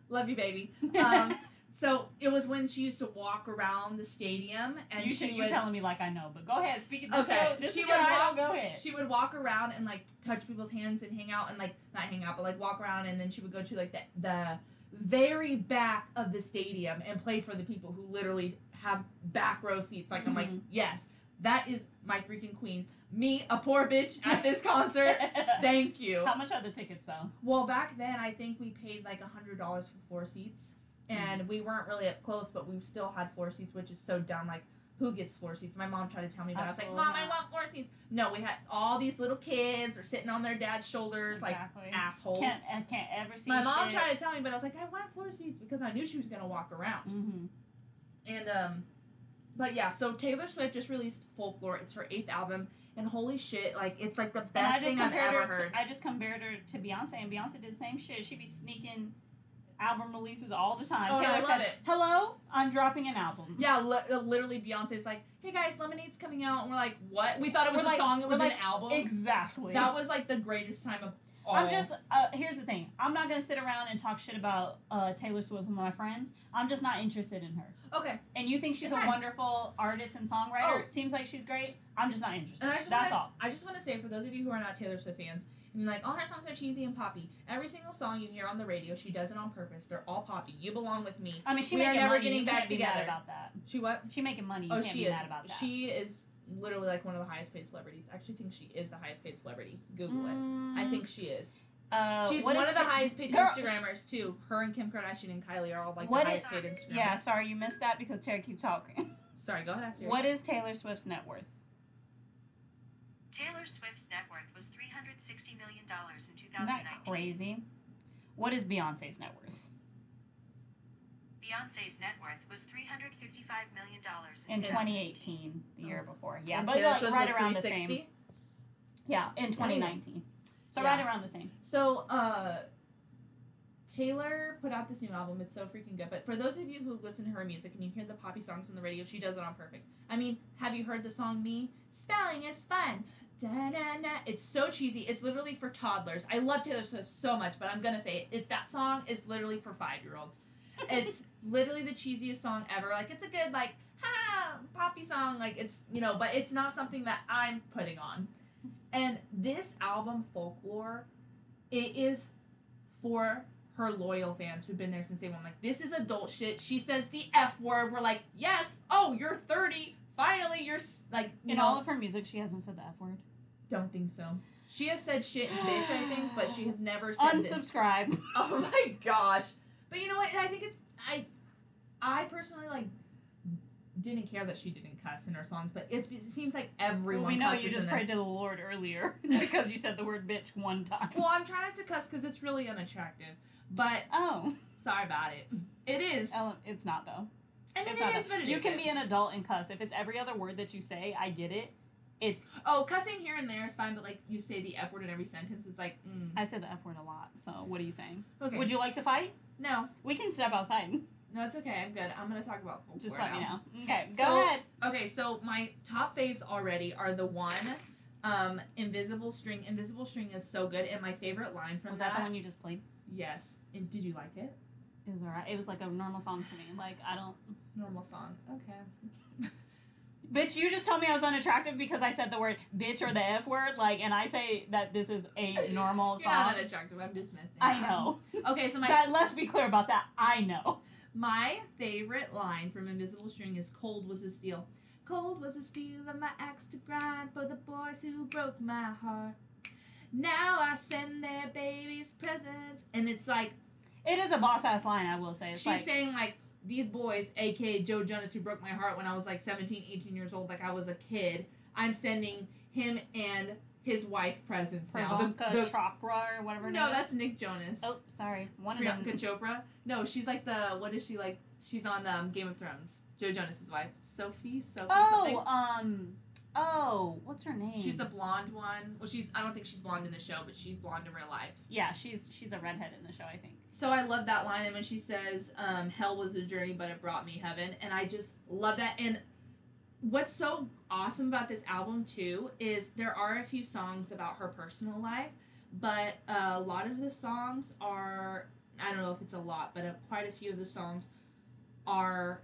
Love you, baby. Um, so it was when she used to walk around the stadium, and you she should, you're telling me like I know, but go ahead. Speak it. This Okay, Is, this she is would walk- Go ahead. she would walk around and like touch people's hands and hang out and like not hang out but like walk around and then she would go to like the the very back of the stadium and play for the people who literally have back row seats like i'm like Mhm. yes that is my freaking queen me a poor bitch at this concert thank you How much are the tickets though? well back then i think we paid like a hundred dollars for four seats and we weren't really up close but we still had floor seats which is so dumb like who gets floor seats? My mom tried to tell me, but I was like, Mom, I want floor seats. No, we had all these little kids are sitting on their dad's shoulders Exactly. like assholes. Can't I can't ever see. My mom shit. tried to tell me, but I was like, I want floor seats because I knew she was gonna walk around. Mm-hmm. And um, but yeah, so Taylor Swift just released Folklore. It's her eighth album, and holy shit, like it's like the best thing I've ever her. heard. To, I just compared her to Beyonce, and Beyonce did the same shit. She'd be sneaking album releases all the time. Oh, Taylor love said, it. "Hello, I'm dropping an album." yeah, li- uh, literally, Beyonce's like, "Hey guys, Lemonade's coming out," and we're like, "What?" We thought it was We're a like- song. It was an album. Exactly. That was like the greatest time of all. I'm just. Uh, here's the thing. I'm not gonna sit around and talk shit about uh, Taylor Swift with my friends. I'm just not interested in her. okay. And you think she's It's a fine. wonderful artist and songwriter? Oh. Seems like she's great. I'm just not interested. Just That's wanna, all. I just want to say for those of you who are not Taylor Swift fans, and you're like, all her songs are cheesy and poppy. Every single song you hear on the radio, she does it on purpose. They're all poppy. You belong with me. I mean, she We are making never money. getting you back can't be mad together. about that. She what? She making money. You oh, can't she be is. mad about that. She is literally like one of the highest paid celebrities. I actually think she is the highest paid celebrity. Google it. I Mm, think she is. Uh, She's what one is of the Ta- highest paid Girl, Instagrammers too. Her and Kim Kardashian and Kylie are all like What the is- highest paid Instagrammers. Yeah, sorry you missed that because Tara keeps talking. Sorry, go ahead. Ask her. what is Taylor Swift's net worth? Taylor Swift's net worth was $360 million in Isn't that 2019. crazy? What is Beyonce's net worth? Beyonce's net worth was $355 million in, In 2018. 2018, the year before. Yeah, And but Taylor like Swift right was around the same. Yeah, in 2019. So Yeah. right around the same. So, uh, Taylor put out this new album. It's so freaking good. But for those of you who listen to her music and you hear the poppy songs on the radio, she does it on perfect. I mean, have you heard the song Me? Spelling is fun. Da, da, da. It's so cheesy. It's literally for toddlers. I love Taylor Swift so much, but I'm gonna say it. It's that song is literally for five year olds. It's literally the cheesiest song ever. Like it's a good like ha poppy song. Like it's you know, but it's not something that I'm putting on. And this album, Folklore, it is for her loyal fans who've been there since day one. Like, this is adult shit. She says the F word. We're like, yes, oh, you're 30. finally you're like you In know, all of her music, she hasn't said the F word. don't think so. She has said shit and bitch, I think, but she has never said this. Unsubscribe. Oh my gosh. But you know what? I think it's I I personally like didn't care that she didn't cuss in her songs, but it's, it seems like everyone Well, we know you just prayed to the Lord earlier because you said the word bitch one time. Well, I'm trying to cuss because it's really unattractive. But Oh, sorry about it. It is. Ellen, it's not though. I mean, It's it not is what it You can be an adult and cuss. If it's every other word that you say, I get it. It's Oh, cussing here and there is fine, but like you say the F word in every sentence, it's like, mm. I say the F word a lot. So what are you saying? okay. Would you like to fight? No, We can step outside. no, it's okay. I'm good. I'm gonna talk about folklore Just let me know. Okay, So- go ahead. Okay, so my top faves already are the one, um, Invisible String. Invisible String is so good, and my favorite line from Was that the one you just played? Yes. And did you like it? It was alright. It was like a normal song to me. Like I don't. Normal song. Okay. Bitch, you just told me I was unattractive because I said the word bitch or the F word. Like, and I say that this is a normal You're song. not unattractive. I'm dismissing. I that. know. Okay, so my That let's be clear about that. I know. my favorite line from Invisible String is "Cold was a steel." Cold was a steel of my axe to grind for the boys who broke my heart. Now I send their babies presents, and it's like It is a boss ass line, I will say. It's she's like saying like these boys, aka Joe Jonas, who broke my heart when I was like 17, 18 years old, like I was a kid. I'm sending him and his wife presents now. The- Priyanka the- Chopra or whatever. no, that's Nick Jonas. Oh, sorry. One of Priyanka them. Chopra. No, she's like the what is she like? She's on um, Game of Thrones. Joe Jonas's wife, Sophie. Sophie. something. Oh, um, oh, what's her name? She's the blonde one. Well, she's I don't think she's blonde in the show, but she's blonde in real life. yeah. She's she's a redhead in the show, I think. So I love that line, and when she says, um, "Hell was a journey, but it brought me heaven," and I just love that. And what's so awesome about this album too is there are a few songs about her personal life, but uh, a lot of the songs are I don't know if it's a lot, but uh, quite a few of the songs are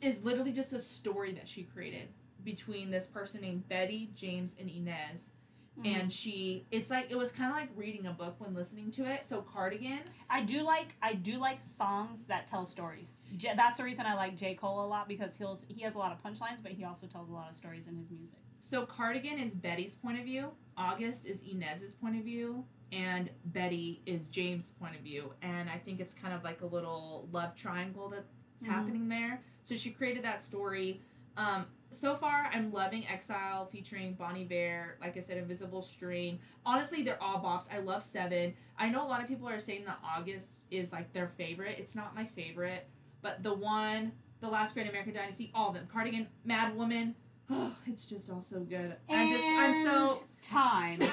is literally just a story that she created between this person named Betty, James, and Inez. Mm-hmm. And she, it's like it was kind of like reading a book when listening to it. So Cardigan, I do like I do like songs that tell stories. J- that's the reason I like J Cole a lot because he'll he has a lot of punchlines, but he also tells a lot of stories in his music. So Cardigan is Betty's point of view, August is Inez's point of view, and Betty is James' point of view. And I think it's kind of like a little love triangle that's Mhm. happening there. So she created that story. Um, so far, I'm loving Exile featuring Bon Iver. Like I said, Invisible String. Honestly, they're all bops. I love Seven. I know a lot of people are saying that August is like their favorite. It's not my favorite, but the one, the last Great American Dynasty, all of them. Cardigan, Mad Woman. Oh, it's just all so good. I'm just, I'm so. time.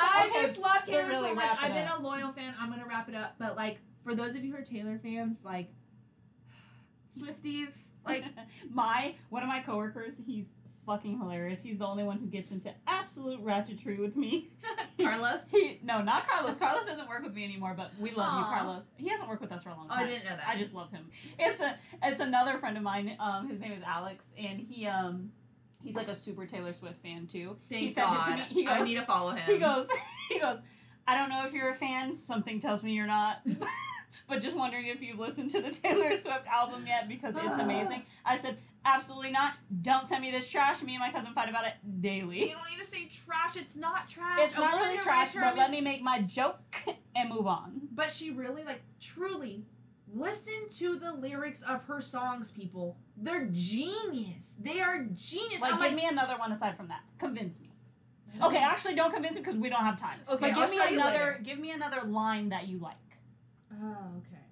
I Okay, just love Taylor really so much. I've been up. a loyal fan. I'm gonna wrap it up, but like for those of you who are Taylor fans, like Swifties, like my one of my coworkers, he's fucking hilarious. He's the only one who gets into absolute ratchetry with me. Carlos. He no, not Carlos. Carlos doesn't work with me anymore, but we love you, Carlos. He hasn't worked with us for a long time. Oh, I didn't know that. I just love him. It's a it's another friend of mine. Um, his name is Alex, and he um he's like a super Taylor Swift fan too. Thank he sent God. it to me. He goes, I need to follow him. he goes, he goes. I don't know if you're a fan. Something tells me you're not. But just wondering if you've listened to the Taylor Swift album yet because it's ah. amazing. I said, absolutely not. Don't send me this trash. Me and my cousin fight about it daily. You don't need to say trash. It's not trash. It's not really trash, but let me make my joke and move on. But she really, like, truly listen to the lyrics of her songs, people. They're genius. They are genius. Like, I'm give like, me another one aside from that. Convince me. Okay, actually, don't convince me because we don't have time. Okay, but give I'll me another. Give me another line that you like. Oh, okay.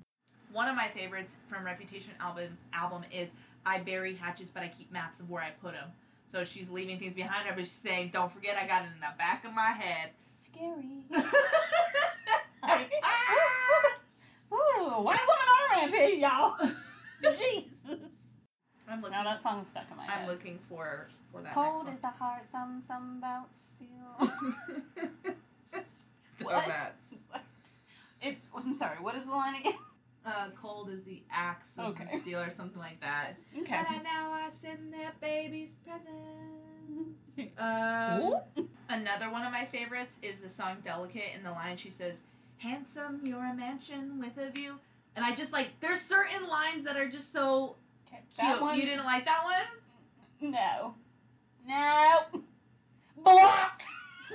One of my favorites from Reputation album album is I bury hatches, but I keep maps of where I put them. So she's leaving things behind her, but she's saying, "Don't forget, I got it in the back of my head." Scary. Ah! Ooh, white woman on a rampage, y'all. Jesus. I'm looking. Now that song's stuck in my head. I'm looking for for that Cold next is the heart, some some about steel. one. What? It's. I'm sorry. What is the line again? Uh, cold is the axe of Okay. the steel or something like that. Okay. And now I send their babies presents. Um, Another one of my favorites is the song Delicate in the line she says, Handsome, you're a mansion with a view. And I just like there's certain lines that are just so Okay, Cute. one. You didn't like that one? No. No. Block.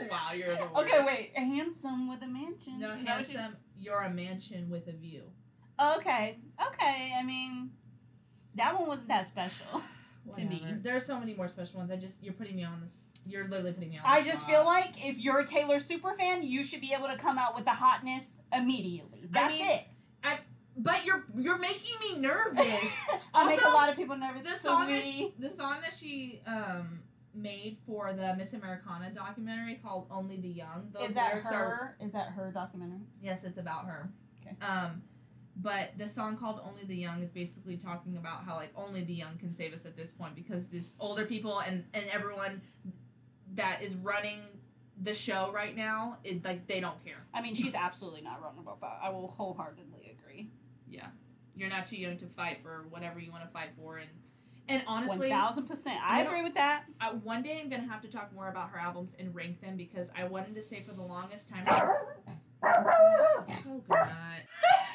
Wow, you're the worst. Okay, wait. Handsome with a mansion. No, Is that what you- handsome. You're a mansion with a view. Okay. Okay. I mean, that one wasn't that special. To me. Whatever. There's so many more special ones. I just you're putting me on this. You're literally putting me on. I the just spot. feel like if you're a Taylor super fan, you should be able to come out with the hotness immediately. That's mean, it. But you're you're making me nervous. I make a lot of people nervous. the so song that she, the song that she um made for the Miss Americana documentary called Only the Young. Those is that lyrics are her? Is that her documentary? Yes, it's about her. Okay. Um, but the song called "Only the Young" is basically talking about how like only the young can save us at this point because this older people and and everyone that is running the show right now, it like they don't care. I mean, she's absolutely not wrong about that. I will wholeheartedly agree. Yeah. You're not too young to fight for whatever you want to fight for, and and honestly, thousand percent. I agree with that. I, one day I'm gonna have to talk more about her albums and rank them because I wanted to say for the longest time. Oh God!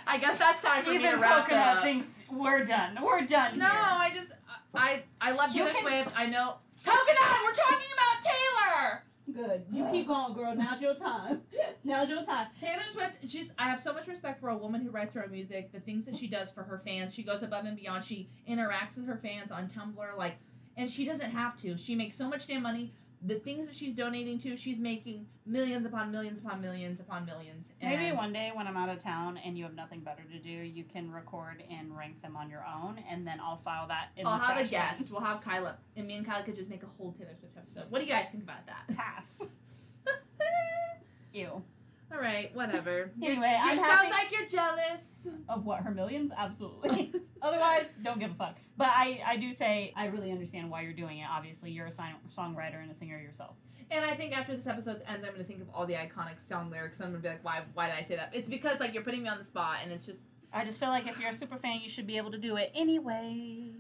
I guess that's time for me to Even wrap coconut up. thinks we're done. We're done. No, here. I just I I love You Swift. I know Coconut. We're talking about Taylor. Good. You keep going, girl. Now's your time. Now's your time. Taylor Swift. She's I have so much respect for a woman who writes her own music. The things that she does for her fans. She goes above and beyond. She interacts with her fans on Tumblr. Like, and she doesn't have to. She makes so much damn money. The things that she's donating to, she's making millions upon millions upon millions upon millions. And Maybe one day when I'm out of town and you have nothing better to do, you can record and rank them on your own, and then I'll file that in I'll the have a guest. We'll have Kyla, and me and Kyla could just make a whole Taylor Swift episode. What do you guys think about that? Pass. Ew. All right, whatever. Anyway, You're- I'm happy- sounds like you're jealous. Of what? Her millions? Absolutely. Otherwise, don't give a fuck. But I, I do say I really understand why you're doing it. Obviously, you're a sign- songwriter and a singer yourself. And I think after this episode ends, I'm gonna think of all the iconic song lyrics. I'm gonna be like, why? Why did I say that? It's because like you're putting me on the spot, and it's just I just feel like if you're a super fan, you should be able to do it anyway.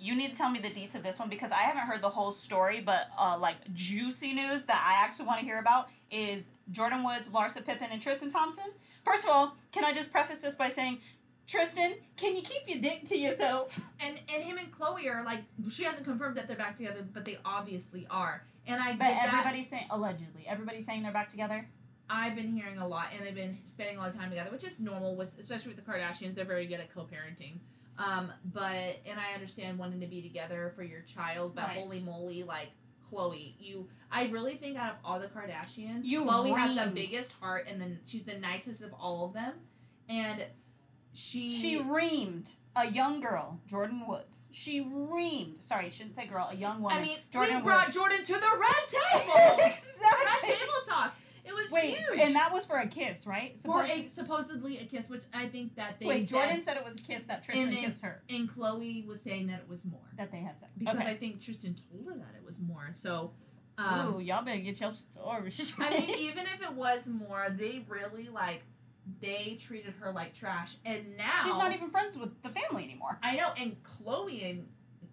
You need to tell me the deets of this one because I haven't heard the whole story, but uh, like juicy news that I actually want to hear about is Jordyn Woods, Larsa Pippen, and Tristan Thompson. First of all, can I just preface this by saying, Tristan, can you keep your dick to yourself? and and him and Khloe are like she hasn't confirmed that they're back together, but they obviously are. And I But that. everybody's saying allegedly, everybody's saying they're back together. I've been hearing a lot, and they've been spending a lot of time together, which is normal. With especially with the Kardashians, they're very good at co-parenting. Um, but and I understand wanting to be together for your child, but Right. holy moly, like Khloe, you, I really think out of all the Kardashians, You Khloe has the biggest heart, and then she's the nicest of all of them, and she, She reamed a young girl, Jordyn Woods. She reamed. Sorry, I shouldn't say girl. A young woman. I mean, Jordyn we brought Woods. Jordyn to the red table. red table talk. It was Wait, huge. and that was for a kiss, right? for Supposed- a, supposedly a kiss, which I think that they Wait, said, Jordyn said it was a kiss that Tristan And then- kissed her. and Khloe was saying that it was more. That they had sex. because okay. I think Tristan told her that it was more. So, um, Ooh, y'all better get your stories. I mean, even if it was more, they really like they treated her like trash, and now she's not even friends with the family anymore. I know, and Khloe and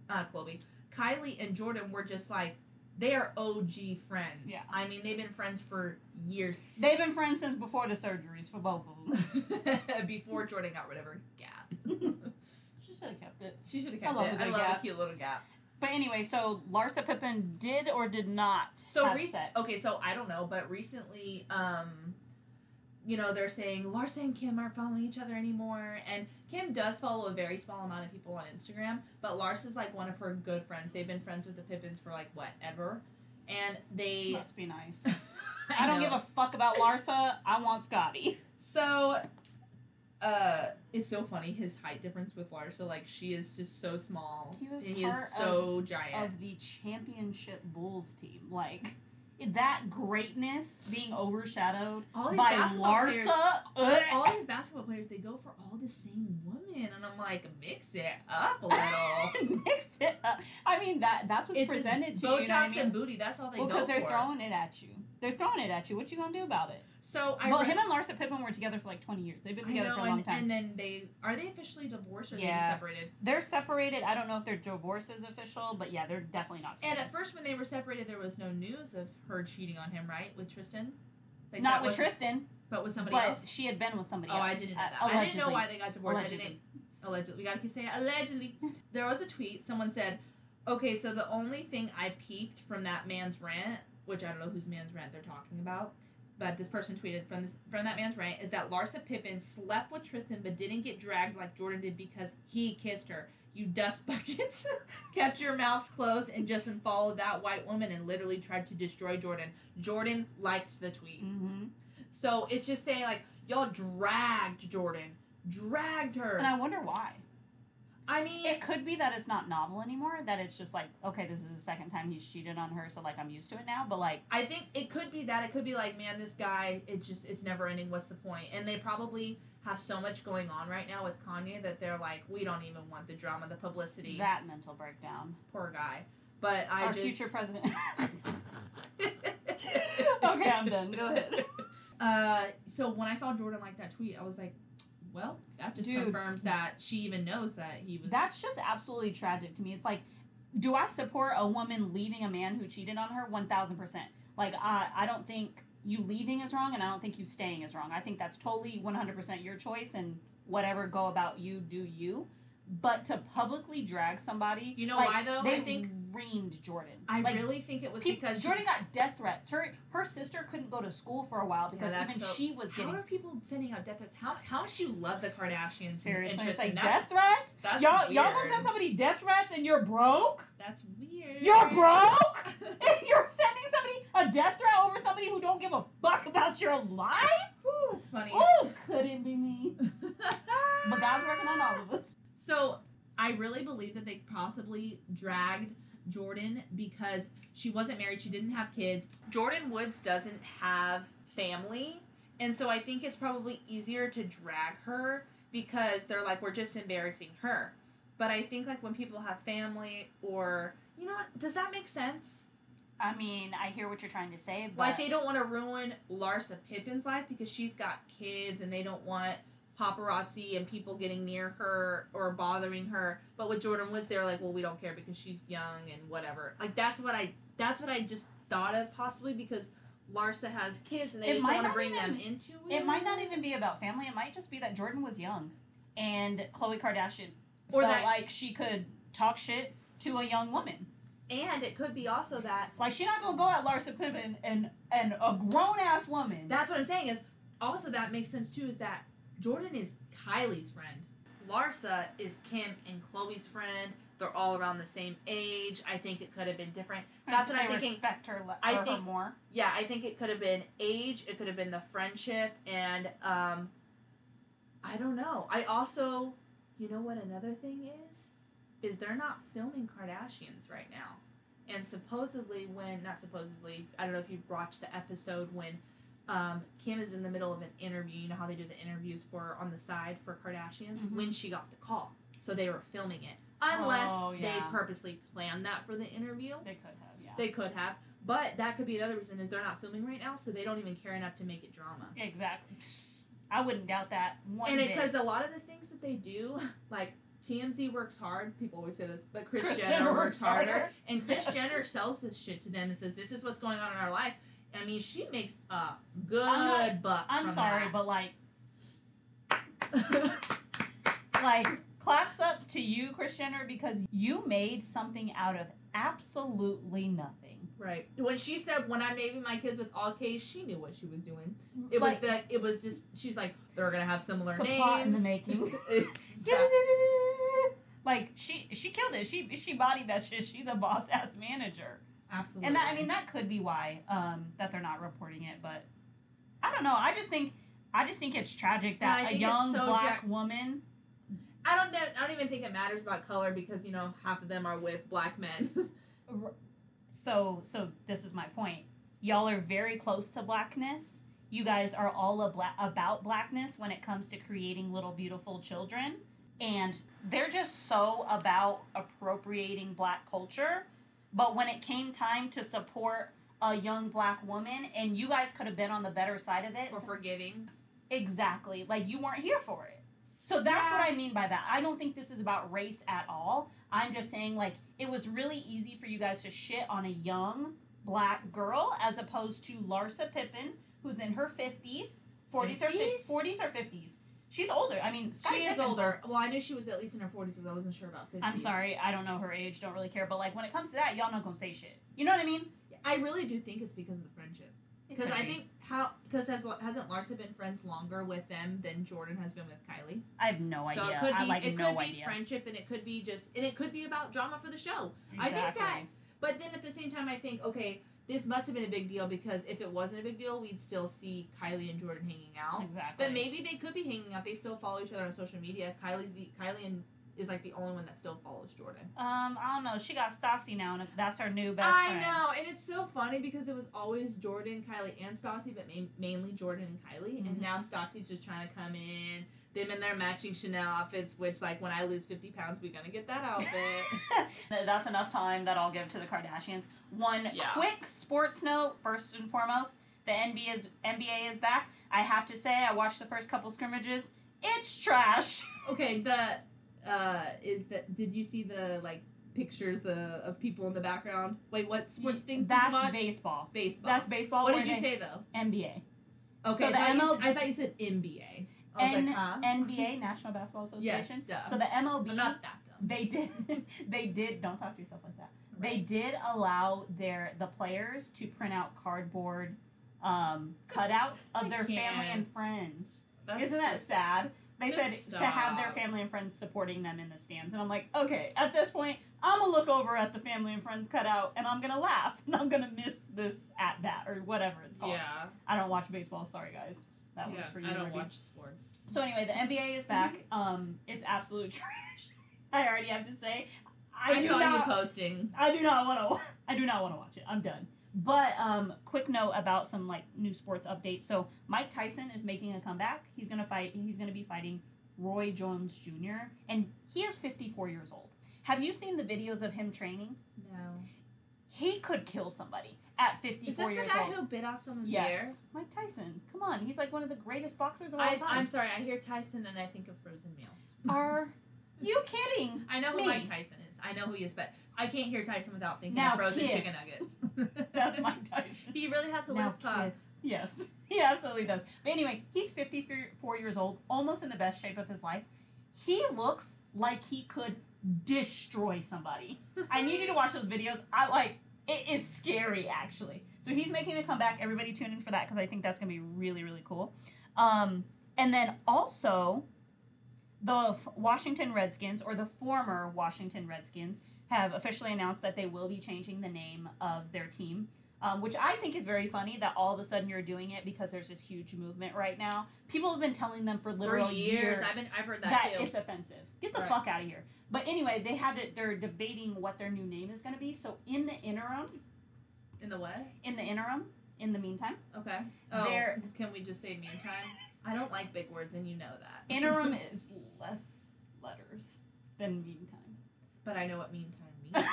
uh, Khloe, Kylie and Jordyn were just like they are OG friends. Yeah. I mean, they've been friends for years They've been friends since before the surgeries for both of them. before Jordyn got rid of her gap. she should have kept it. She should have kept love it. I love gap. a cute little gap. But anyway, so Larsa Pippen did or did not So have rec- sex. okay, so I don't know, but recently, um, you know, they're saying Larsa and Kim aren't following each other anymore, and Kim does follow a very small amount of people on Instagram, but Larsa's like one of her good friends. They've been friends with the Pippens for like whatever. and they. must be nice. I don't give a fuck about Larsa. I want Scottie. So, uh, it's so funny his height difference with Larsa. Like she is just so small, He was and he is so giant. Of the championship Bulls team, like that greatness being overshadowed all by basketball players. Larsa. All these basketball players, they go for all the same woman, and I'm like, mix it up a little. Mix it up. I mean that that's what's it's presented to Botox you. You know what I mean? and booty. That's all they well, go because they're throwing it at you. They're throwing it at you. What you gonna do about it? So I well, read- him and Larsa Pippen were together for like twenty years. They've been together know, for a long and, time. and then they are they officially divorced or they Yeah. just separated? they're separated. I don't know if their divorce is official, but yeah, they're definitely not Together. And at first, when they were separated, there was no news of her cheating on him, right, with Tristan. Like, not with Tristan, but with somebody but else. she had been with somebody Oh, else. I didn't know that. I didn't know why they got divorced. Allegedly. I didn't. allegedly. We gotta keep saying allegedly. there was a tweet. Someone said, "Okay, so the only thing I peeped from that man's rant, which I don't know whose man's rant they're talking about." But this person tweeted from this from that man's rant is that Larsa Pippen slept with Tristan but didn't get dragged like Jordyn did because he kissed her. You dust buckets kept your mouths closed and just followed that white woman and literally tried to destroy Jordyn. Jordyn liked the tweet. Mm-hmm. So it's just saying like y'all dragged Jordyn, dragged her. And I wonder why. I mean, It could be that it's not novel anymore. That it's just like, okay, this is the second time he's cheated on her, so like I'm used to it now. But like, I think it could be that. It could be like, man, this guy, it just it's never ending. What's the point? And they probably have so much going on right now with Kanye that they're like, we don't even want the drama, the publicity. that mental breakdown. Poor guy. But I Our just future president. okay, I'm done. Go ahead. Uh, so when I saw Jordyn like that tweet, I was like, well, that just Dude. confirms that she even knows that he was. That's just absolutely tragic to me. It's like, do I support a woman leaving a man who cheated on her? One thousand percent. Like, I I don't think you leaving is wrong, and I don't think you staying is wrong. I think that's totally one hundred percent your choice, and whatever go about you, do you. But to publicly drag somebody, You know like, why, though? They I think- reamed Jordyn. I Like, really think it was peop- because Jordyn got death threats. Her her sister couldn't go to school for a while because that's even so- she was getting. How are people sending out death threats? How how much you love the Kardashians? seriously. It's like death threats. That's y'all y'all gonna weird. send somebody death threats and you're broke. That's weird. You're broke. and you're sending somebody a death threat over somebody who don't give a fuck about your life. Ooh, that's funny. Oh, couldn't be me. But God's working on all of us. So I really believe that they possibly dragged Jordyn because she wasn't married, she didn't have kids. Jordyn Woods doesn't have family, and so I think it's probably easier to drag her because they're like we're just embarrassing her. But I think like when people have family or you know what, does that make sense? I mean, I hear what you're trying to say, but Like they don't want to ruin Larsa Pippen's life because she's got kids and they don't want paparazzi and people getting near her or bothering her. But with Jordyn Woods, they were like, well, we don't care because she's young and whatever. Like that's what I that's what I just thought of possibly because Larsa has kids and they It just want to bring even- them into it. it might not even be about family. It might just be that Jordyn was young, and Khloe Kardashian Or felt that- like she could talk shit to a young woman. And it could be also that Like she's not gonna go at Larsa Pippen and and a grown ass woman. That's what I'm saying is also that makes sense too is that Jordyn is Kylie's friend. Larsa is Kim and Khloe's friend. They're all around the same age. I think it could have been different. That's what I'm I thinking. Respect her, le- I her think- more. Yeah, I think it could have been age. It could have been the friendship, and um, I don't know. I also, you know what another thing is, is they're not filming Kardashians right now, and supposedly when not supposedly, I don't know if you watched the episode when. Um, Kim is in the middle of an interview. You know how they do the interviews for on the side for Kardashians. Mhm. When she got the call, so they were filming it. Unless Oh, they purposely planned that for the interview. They could have, yeah. They could have, but that could be another reason is they're not filming right now, so they don't even care enough to make it drama. exactly. I wouldn't doubt that one and because a lot of the things that they do, like TMZ works hard. People always say this, but Kris, Kris Jenner, Jenner works works harder. harder. And Kris Yes. Jenner sells this shit to them and says, "This is what's going on in our life." I mean, she makes a good I'm not- buck. I'm sorry, that. but like, like, claps up to you, Kris Jenner, because you made something out of absolutely nothing. right when she said, "When I'm naming my kids with all K's," she knew what she was doing. It Like- was that. It was just. She's like, they're gonna have similar It's names. plot in the making. Like she she killed it. She she bodied that shit. She's a boss ass manager. Absolutely. And that I mean that could be why um that they're not reporting it, but I don't know. I just think I just think it's tragic that a young so black woman I don't. know- I don't even think it matters about color because you know half of them are with black men. so so this is my point. Y'all are very close to blackness. You guys are all about blackness when it comes to creating little beautiful children and they're just so about appropriating black culture. But when it came time to support a young black woman and you guys could have been on the better side of it. or forgiving. Exactly. Like you weren't here for it. So that's Yeah. what I mean by that. I don't think this is about race at all. I'm just saying like it was really easy for you guys to shit on a young black girl as opposed to Larsa Pippen, who's in her 50s, 40s or 50s? 40s or 50s. She's older. I mean, Scottie She is Pippen's older. Well, I knew she was at least in her 40s, but I wasn't sure about 50s. I'm sorry, I don't know her age. Don't really care. But like when it comes to that, y'all not gonna say shit. You know what I mean? I really do think it's because of the friendship. Because I be. think how because has hasn't Larsa been friends longer with them than Jordyn has been with Kylie? I have no so idea. So it could be like it no could be idea. friendship and it could be just and it could be about drama for the show. I think that- But then at the same time, I think okay, this must have been a big deal because if it wasn't a big deal, we'd still see Kylie and Jordyn hanging out. Exactly. But maybe they could be hanging out. They still follow each other on social media. Kylie's the Kylie and is like the only one that still follows Jordyn. Um, I don't know. She got Stassie now, and that's her new best I friend. I know, and it's so funny because it was always Jordyn, Kylie, and Stassie, but ma- mainly Jordyn and Kylie. Mhm. And now Stassie's just trying to come in. Them in their matching Chanel outfits, which like when I lose fifty pounds, we're gonna get that outfit. That's enough time that I'll give to the Kardashians. One Yeah. quick sports note, first and foremost, the NBA is NBA is back. I have to say, I watched the first couple scrimmages. It's trash. okay, the uh is that? Did you see the like pictures the of people in the background? Wait, what sports thing? That's baseball. Baseball. That's baseball. what did you say though? NBA. Okay, So the I, thought you MLB said, I thought you said NBA. N- like, huh? NBA, National Basketball Association. duh. So the MLB, not that dumb. they did, they did. Don't talk to yourself like that. They did allow their the players to print out cardboard um, cutouts of their family and friends. That's Isn't that just- sad? They said to have their family and friends supporting them in the stands, and I'm like, okay, at this point, I'm gonna look over at the family and friends cutout, and I'm gonna laugh, and I'm gonna miss this at bat or whatever it's called. Yeah. I don't watch baseball. Sorry, guys. That yeah, was for you. I don't Ruby. watch sports. So anyway, the NBA is back. Um, it's absolute trash. I already have to say, I, I, do saw not. you posting. I do not want to. I do not want to watch it. I'm done. But um, quick note about some like new sports updates. So Mike Tyson is making a comeback. He's gonna fight. He's gonna be fighting Roy Jones Jr. and he is 54 years old. Have you seen the videos of him training? No. He could kill somebody at 54 Is this the guy old. who bit off someone's yes, ear? Mike Tyson. Come on, he's like one of the greatest boxers of all I, time. I'm sorry. I hear Tyson and I think of frozen meals. Are you kidding? I know who Me. Mike Tyson is. I know who he is, but I can't hear Tyson without thinking Now of frozen kiss. chicken nuggets. That's Mike Tyson. He really has a lisp, huh? Yes, he absolutely does. But anyway, he's 54 years old, almost in the best shape of his life. He looks like he could destroy somebody. I need you to watch those videos. I like it is scary actually. So he's making a comeback. Everybody tune in for that because I think that's gonna be really really cool. Um, and then also, the Washington Redskins or the former Washington Redskins have officially announced that they will be changing the name of their team. Um, which I think is very funny that all of a sudden you're doing it because there's this huge movement right now. People have been telling them for literal For years, I've been I've heard that, that too. it's offensive. Get the Right. fuck out of here. But anyway, they have it. They're debating what their new name is going to be. So in the interim, In the what? in the interim, in the meantime, Okay. Oh, There- can we just say meantime? I don't like big words, and you know that. interim is less letters than meantime. But I know what meantime means.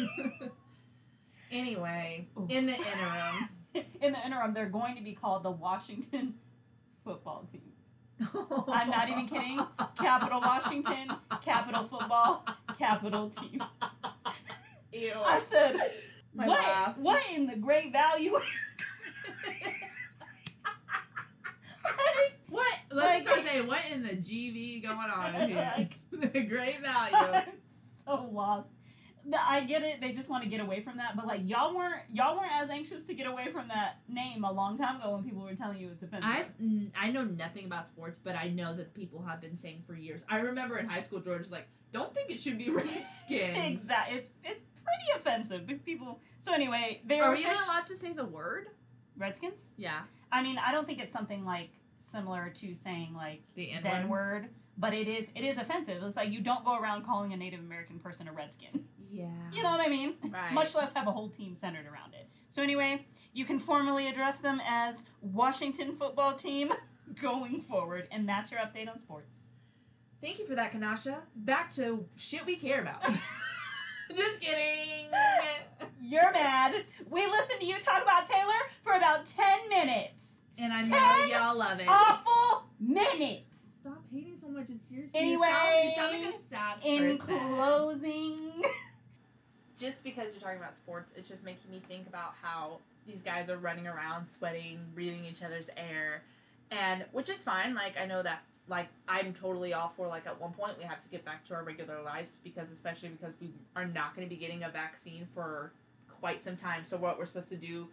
anyway, Oof. in the interim, in the interim, they're going to be called the Washington Football Team. I'm not even kidding. Capital Washington, Capital Football, Capital Team. Ew. I said, My what? laugh. What in the great value? Like, What? Let's Like- just start saying what in the GV going on here? Like- the great value. I'm so lost. I get it. They just want to get away from that, but like y'all weren't y'all weren't as anxious to get away from that name a long time ago when people were telling you it's offensive. I I know nothing about sports, but I know that people have been saying for years. I remember in high school, George was like, "Don't think it should be Redskins." exactly. It's it's pretty offensive. But people. So anyway, they Are are we even allowed to say the word? Redskins. Yeah, I mean, I don't think it's something like similar to saying like the N word, but it is it is offensive. It's like you don't go around calling a Native American person a redskin. Yeah. You know what I mean? Right. Much less have a whole team centered around it. So anyway, you can formally address them as Washington Football Team going forward, and that's your update on sports. Thank you for that, Kanasha. Back to shit we care about. Just kidding. You're mad. We listened to you talk about Taylor for about ten minutes. And I know Ten y'all love it. Awful minutes. Stop hating so much. It's seriously. Anyway, you sound, you sound like a sad In person. closing, just because you're talking about sports, it's just making me think about how these guys are running around, sweating, breathing each other's air, and which is fine. Like I know that like I'm totally all for like at one point we have to get back to our regular lives because especially because we are not going to be getting a vaccine for quite some time. So what we're supposed to do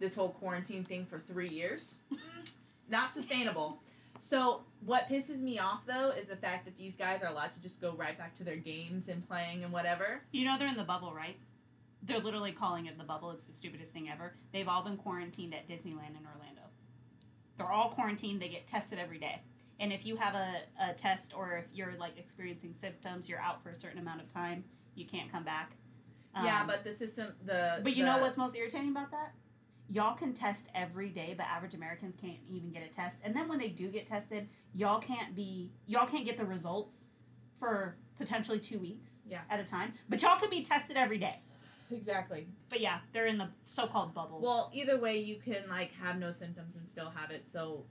this whole quarantine thing for 3 years not sustainable. So what pisses me off though is the fact that these guys are allowed to just go right back to their games and playing and whatever. You know they're in the bubble, right? They're literally calling it the bubble. It's the stupidest thing ever. They've all been quarantined at Disneyland in Orlando. They're all quarantined. They get tested every day. And if you have a, a test or if you're like experiencing symptoms, you're out for a certain amount of time. You can't come back. yeah, Um, but the system the But you the- know what's most irritating about that? Y'all can test every day, but average Americans can't even get a test. And then when they do get tested, y'all can't be y'all can't get the results for potentially two weeks Yeah. at a time. But y'all could be tested every day. Exactly. But yeah, they're in the so-called bubble. Well, either way, you can like have no symptoms and still have it. So,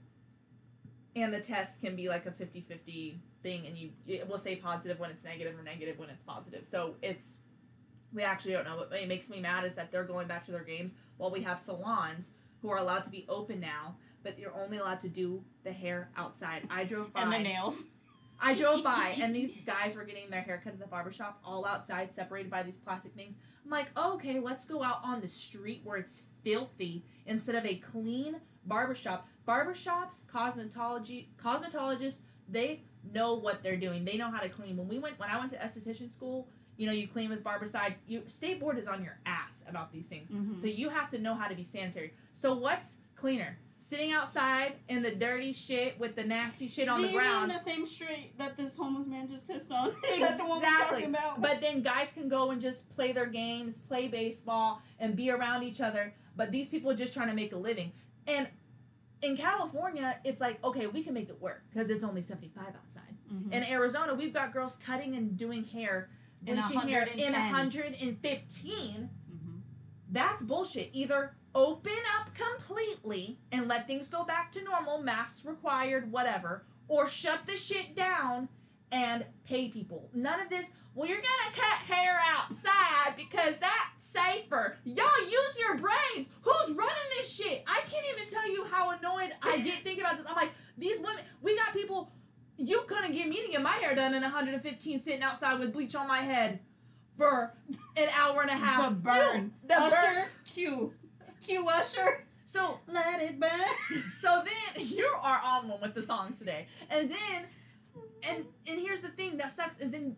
and the test can be like a 50-50 thing, and you it will say positive when it's negative or negative when it's positive. So it's we actually don't know. What it makes me mad is that they're going back to their games while we have salons who are allowed to be open now, but you're only allowed to do the hair outside. I drove by. and the nails. I drove by and these guys were getting their haircut at the barber shop all outside, separated by these plastic things. I'm like, oh, okay, let's go out on the street where it's filthy instead of a clean barber shop. Barbershops, cosmetology, cosmetologists, they know what they're doing. They know how to clean. When we went, when I went to esthetician school, you know, you clean with Barbicide. You state board is on your ass about these things. Mhm. So you have to know how to be sanitary. So what's cleaner? Sitting outside in the dirty shit with the nasty shit on Do the you ground. mean the same street that this homeless man just pissed on? Is that the one we're Exactly. talking about? But then guys can go and just play their games, play baseball, and be around each other. But these people are just trying to make a living. And in California, it's like, okay, we can make it work because it's only 75 outside. Mhm. In Arizona, we've got girls cutting and doing hair, bleaching hair in 110. 115. Mhm. That's bullshit. Either open up completely and let things go back to normal, masks required, whatever, or shut the shit down and pay people. None of this, well, you're gonna cut hair outside because that's safer. Y'all use your brains. Who's running this shit? I can't even tell you how annoyed I get thinking about this. I'm like, these women, we got people, you couldn't get me to get my hair done in 115 sitting outside with bleach on my head for an hour and a half. The burn. You- the burn. Usher, Q. Q Usher. So Let it burn. so then you are on one with the songs today. And then and and here's the thing that sucks is then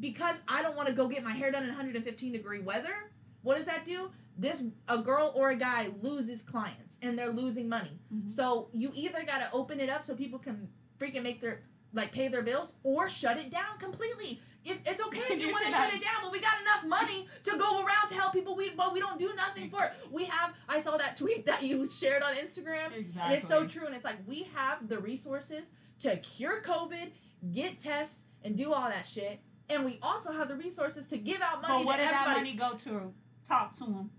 because I don't want to go get my hair done in 115 degree weather, what does that do? This a girl or a guy loses clients and they're losing money. Mhm. So you either got to open it up so people can freaking make their like pay their bills or shut it down completely. If it's okay if you want to shut it down, but we got enough money to go around to help people. We but we don't do nothing for it. We have. I saw that tweet that you shared on Instagram. Exactly. And it's so true. And it's like we have the resources to cure COVID, get tests, and do all that shit. And we also have the resources to give out money But what to did that money go to? Talk to him.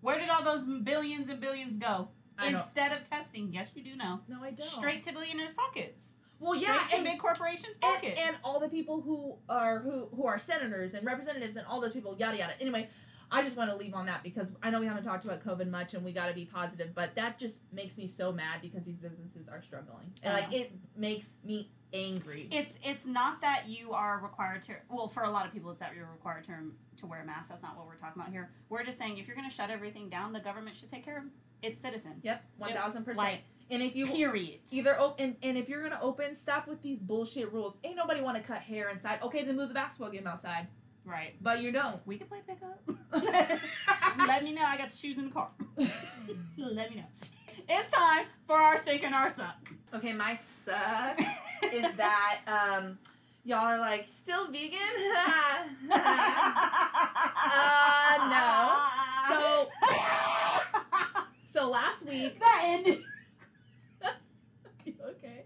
Where did all those billions and billions go? I don't. Instead of testing, yes, you do know. No, I don't. Straight to billionaires' pockets. Well, yeah, and, big corporations' and, and all the people who are who who are senators and representatives and all those people, yada yada. Anyway, I just want to leave on that because I know we haven't talked about COVID much, and we got to be positive. But that just makes me so mad because these businesses are struggling, and like it makes me angry. it's it's not that you are required to. Well, for a lot of people, it's that you're required to to wear a mask. That's not what we're talking about here. We're just saying if you're going to shut everything down, the government should take care of its citizens. Yep, one thousand percent. And if you period. Either open and if you're gonna open, stop with these bullshit rules. Ain't nobody want to cut hair inside. Okay, then move the basketball game outside, right. but you don't. We can play pickup. Let me know. I got the shoes in the car. Let me know. It's time for our sink and our suck. okay, my suck is that um, y'all are like still vegan. uh, no. So so last week. that ended. okay.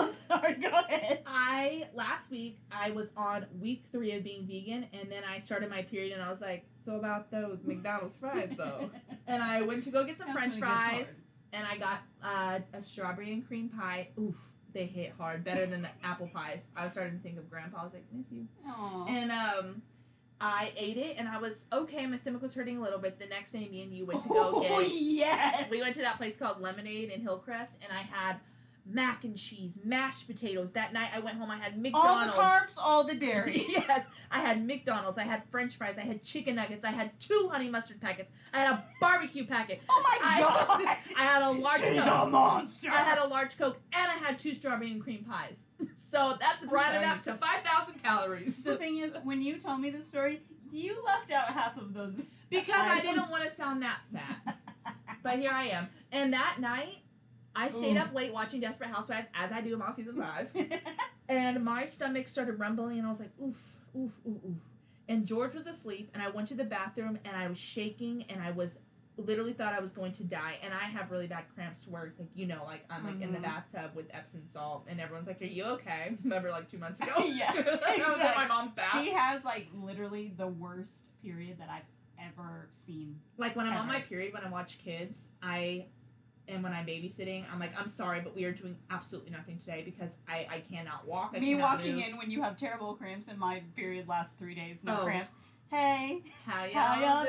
I'm sorry. Go ahead. I last week I was on week three of being vegan, and then I started my period, and I was like, so about those McDonald's fries though. And I went to go get some That's French when it gets fries, and I got uh, a strawberry and cream pie. Oof, they hit hard, better than the apple pies. I was starting to think of Grandpa. I was like, miss you. Aw. And um, I ate it, and I was okay. My stomach was hurting a little bit. The next day, me and you went to go oh, get. yes. We went to that place called Lemonade in Hillcrest, and I had mac and cheese, mashed potatoes. That night I went home, I had McDonald's. All the carbs, all the dairy. yes, I had McDonald's. I had French fries. I had chicken nuggets. I had two honey mustard packets. I had a barbecue packet. Oh my I, god! I had a large She's a monster. I had a large Coke, and I had two strawberry and cream pies. So that's brought it up to five thousand calories. The thing is, when you told me this story, you left out half of those. because I didn't want to sound that fat. But here I am. And that night, I stayed Ooh. up late watching Desperate Housewives, as I do in all season five. and my stomach started rumbling, and I was like, oof, oof, oof, oof. And George was asleep, and I went to the bathroom, and I was shaking, and I was literally thought I was going to die. And I have really bad cramps to work, like you know, like I'm like in the Mhm. bathtub with Epsom salt, and everyone's like, "Are you okay?" Remember, like two months ago, Yeah, I was in my mom's bath. she has like literally the worst period that I've ever seen. like when I'm on my period, when I watch kids, I and when I'm babysitting, I'm like, I'm sorry, but we are doing absolutely nothing today because I, I cannot walk. I Me cannot walking move. in when you have terrible cramps and my period lasts three days, no Oh. cramps. Hey, How y'all, how y'all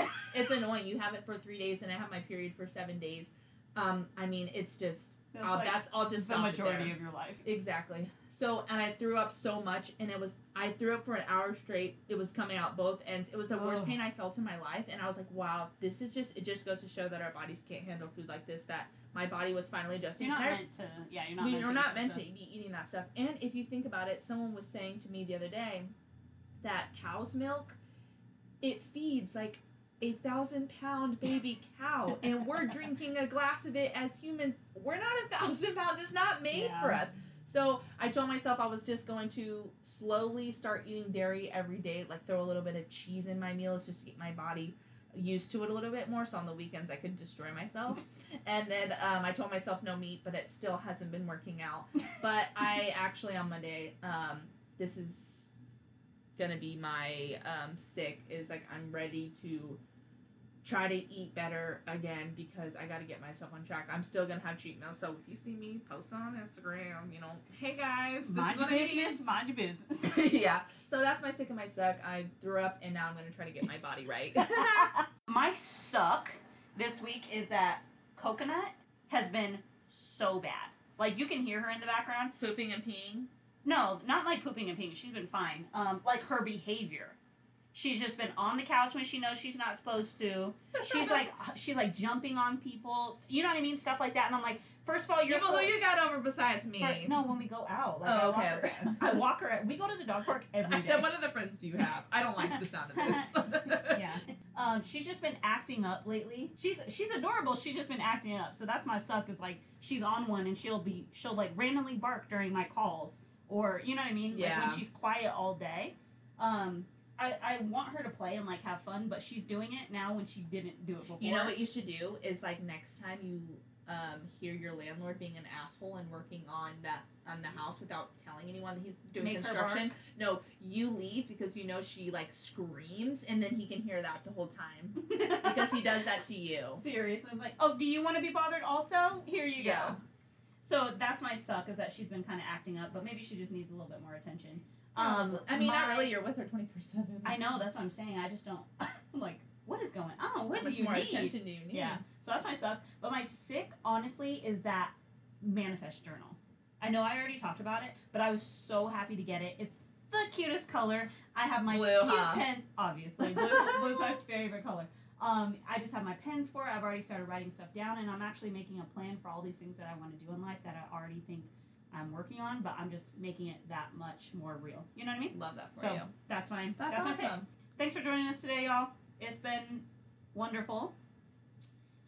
doing? It's annoying. You have it for three days, and I have my period for seven days. Um, I mean, it's just That's I'll, like that's I'll just the majority of your life. Exactly. So, and I threw up so much, and it was I threw up for an hour straight. It was coming out both ends. It was the worst pain I felt in my life, and I was like, wow, this is just it. Just goes to show that our bodies can't handle food like this. That my body was finally adjusting. You're not meant to. Yeah, you're not. we, meant are to not meant to be eating that stuff. And if you think about it, someone was saying to me the other day that cow's milk, it feeds like a thousand pound baby cow, and we're drinking a glass of it as humans. We're not a thousand pounds. It's not made Yeah. for us. So I told myself I was just going to slowly start eating dairy every day, like throw a little bit of cheese in my meals just to get my body used to it a little bit more. So on the weekends I could destroy myself. And then um, I told myself no meat, but it still hasn't been working out. But I actually on Monday, um, this is gonna be my um, sick. Is like I'm ready to try to eat better again because I got to get myself on track. I'm still gonna have cheat meals. So if you see me post on Instagram, you know, hey guys, this Mind is your what I business. Mind your business. yeah. So that's my sick and my suck. I threw up, and now I'm gonna try to get my body right. My suck this week is that Coconut has been so bad. Like you can hear her in the background. Pooping and peeing. No, not like pooping and peeing. She's been fine. Um, like her behavior. She's just been on the couch when she knows she's not supposed to. She's like she's like jumping on people. You know what I mean? Stuff like that. And I'm like, first of all, you're people full- who you got over besides me. for- no, when we go out. Like, Oh, I walk okay, okay. I walk her. We go to the dog park every I day. said, what other friends do you have? I don't like the sound of this. yeah. Um, she's just been acting up lately. She's she's adorable. She's just been acting up. So that's my suck. Is like she's on one and she'll be she'll like randomly bark during my calls or you know what I mean. Like Yeah. when she's quiet all day. Um, I I want her to play and like have fun, but she's doing it now when she didn't do it before. You know what you should do is like next time you um, hear your landlord being an asshole and working on that on the house without telling anyone that he's doing Make construction. No, you leave because you know she like screams and then he can hear that the whole time because he does that to you. Seriously, I'm like, oh, do you want to be bothered also? Here you Yeah. go. So that's my suck is that she's been kind of acting up, but maybe she just needs a little bit more attention. Um, I mean, not really. You're with her twenty four seven. I know that's what I'm saying. I just don't. I'm like, what is going on? What How do you more need? attention do you need? Yeah. So that's my suck. But my sick, honestly, is that manifest journal. I know I already talked about it, but I was so happy to get it. It's the cutest color. I have my Blue, cute huh? pens. Obviously, blue, blue's my favorite color. Um, I just have my pens for it. I've already started writing stuff down, and I'm actually making a plan for all these things that I want to do in life that I already think I'm working on. But I'm just making it that much more real. You know what I mean? Love that for So you. that's my That's, my sick. awesome. Thanks for joining us today, y'all. It's been wonderful,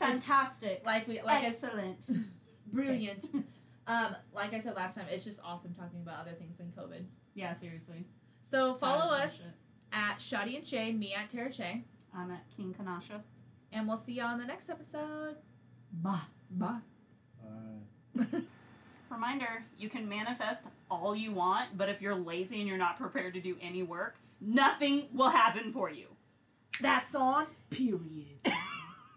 It's- fantastic, Like we like excellent. brilliant. um, like I said last time, it's just awesome talking about other things than COVID. yeah, seriously. So follow us at Shawty and Shea, me at Tara Shea, I'm at King Kanasha. and we'll see y'all in the next episode. Bye. Bye. Uh, Reminder: You can manifest all you want, but if you're lazy and you're not prepared to do any work, nothing will happen for you. That's on. Period.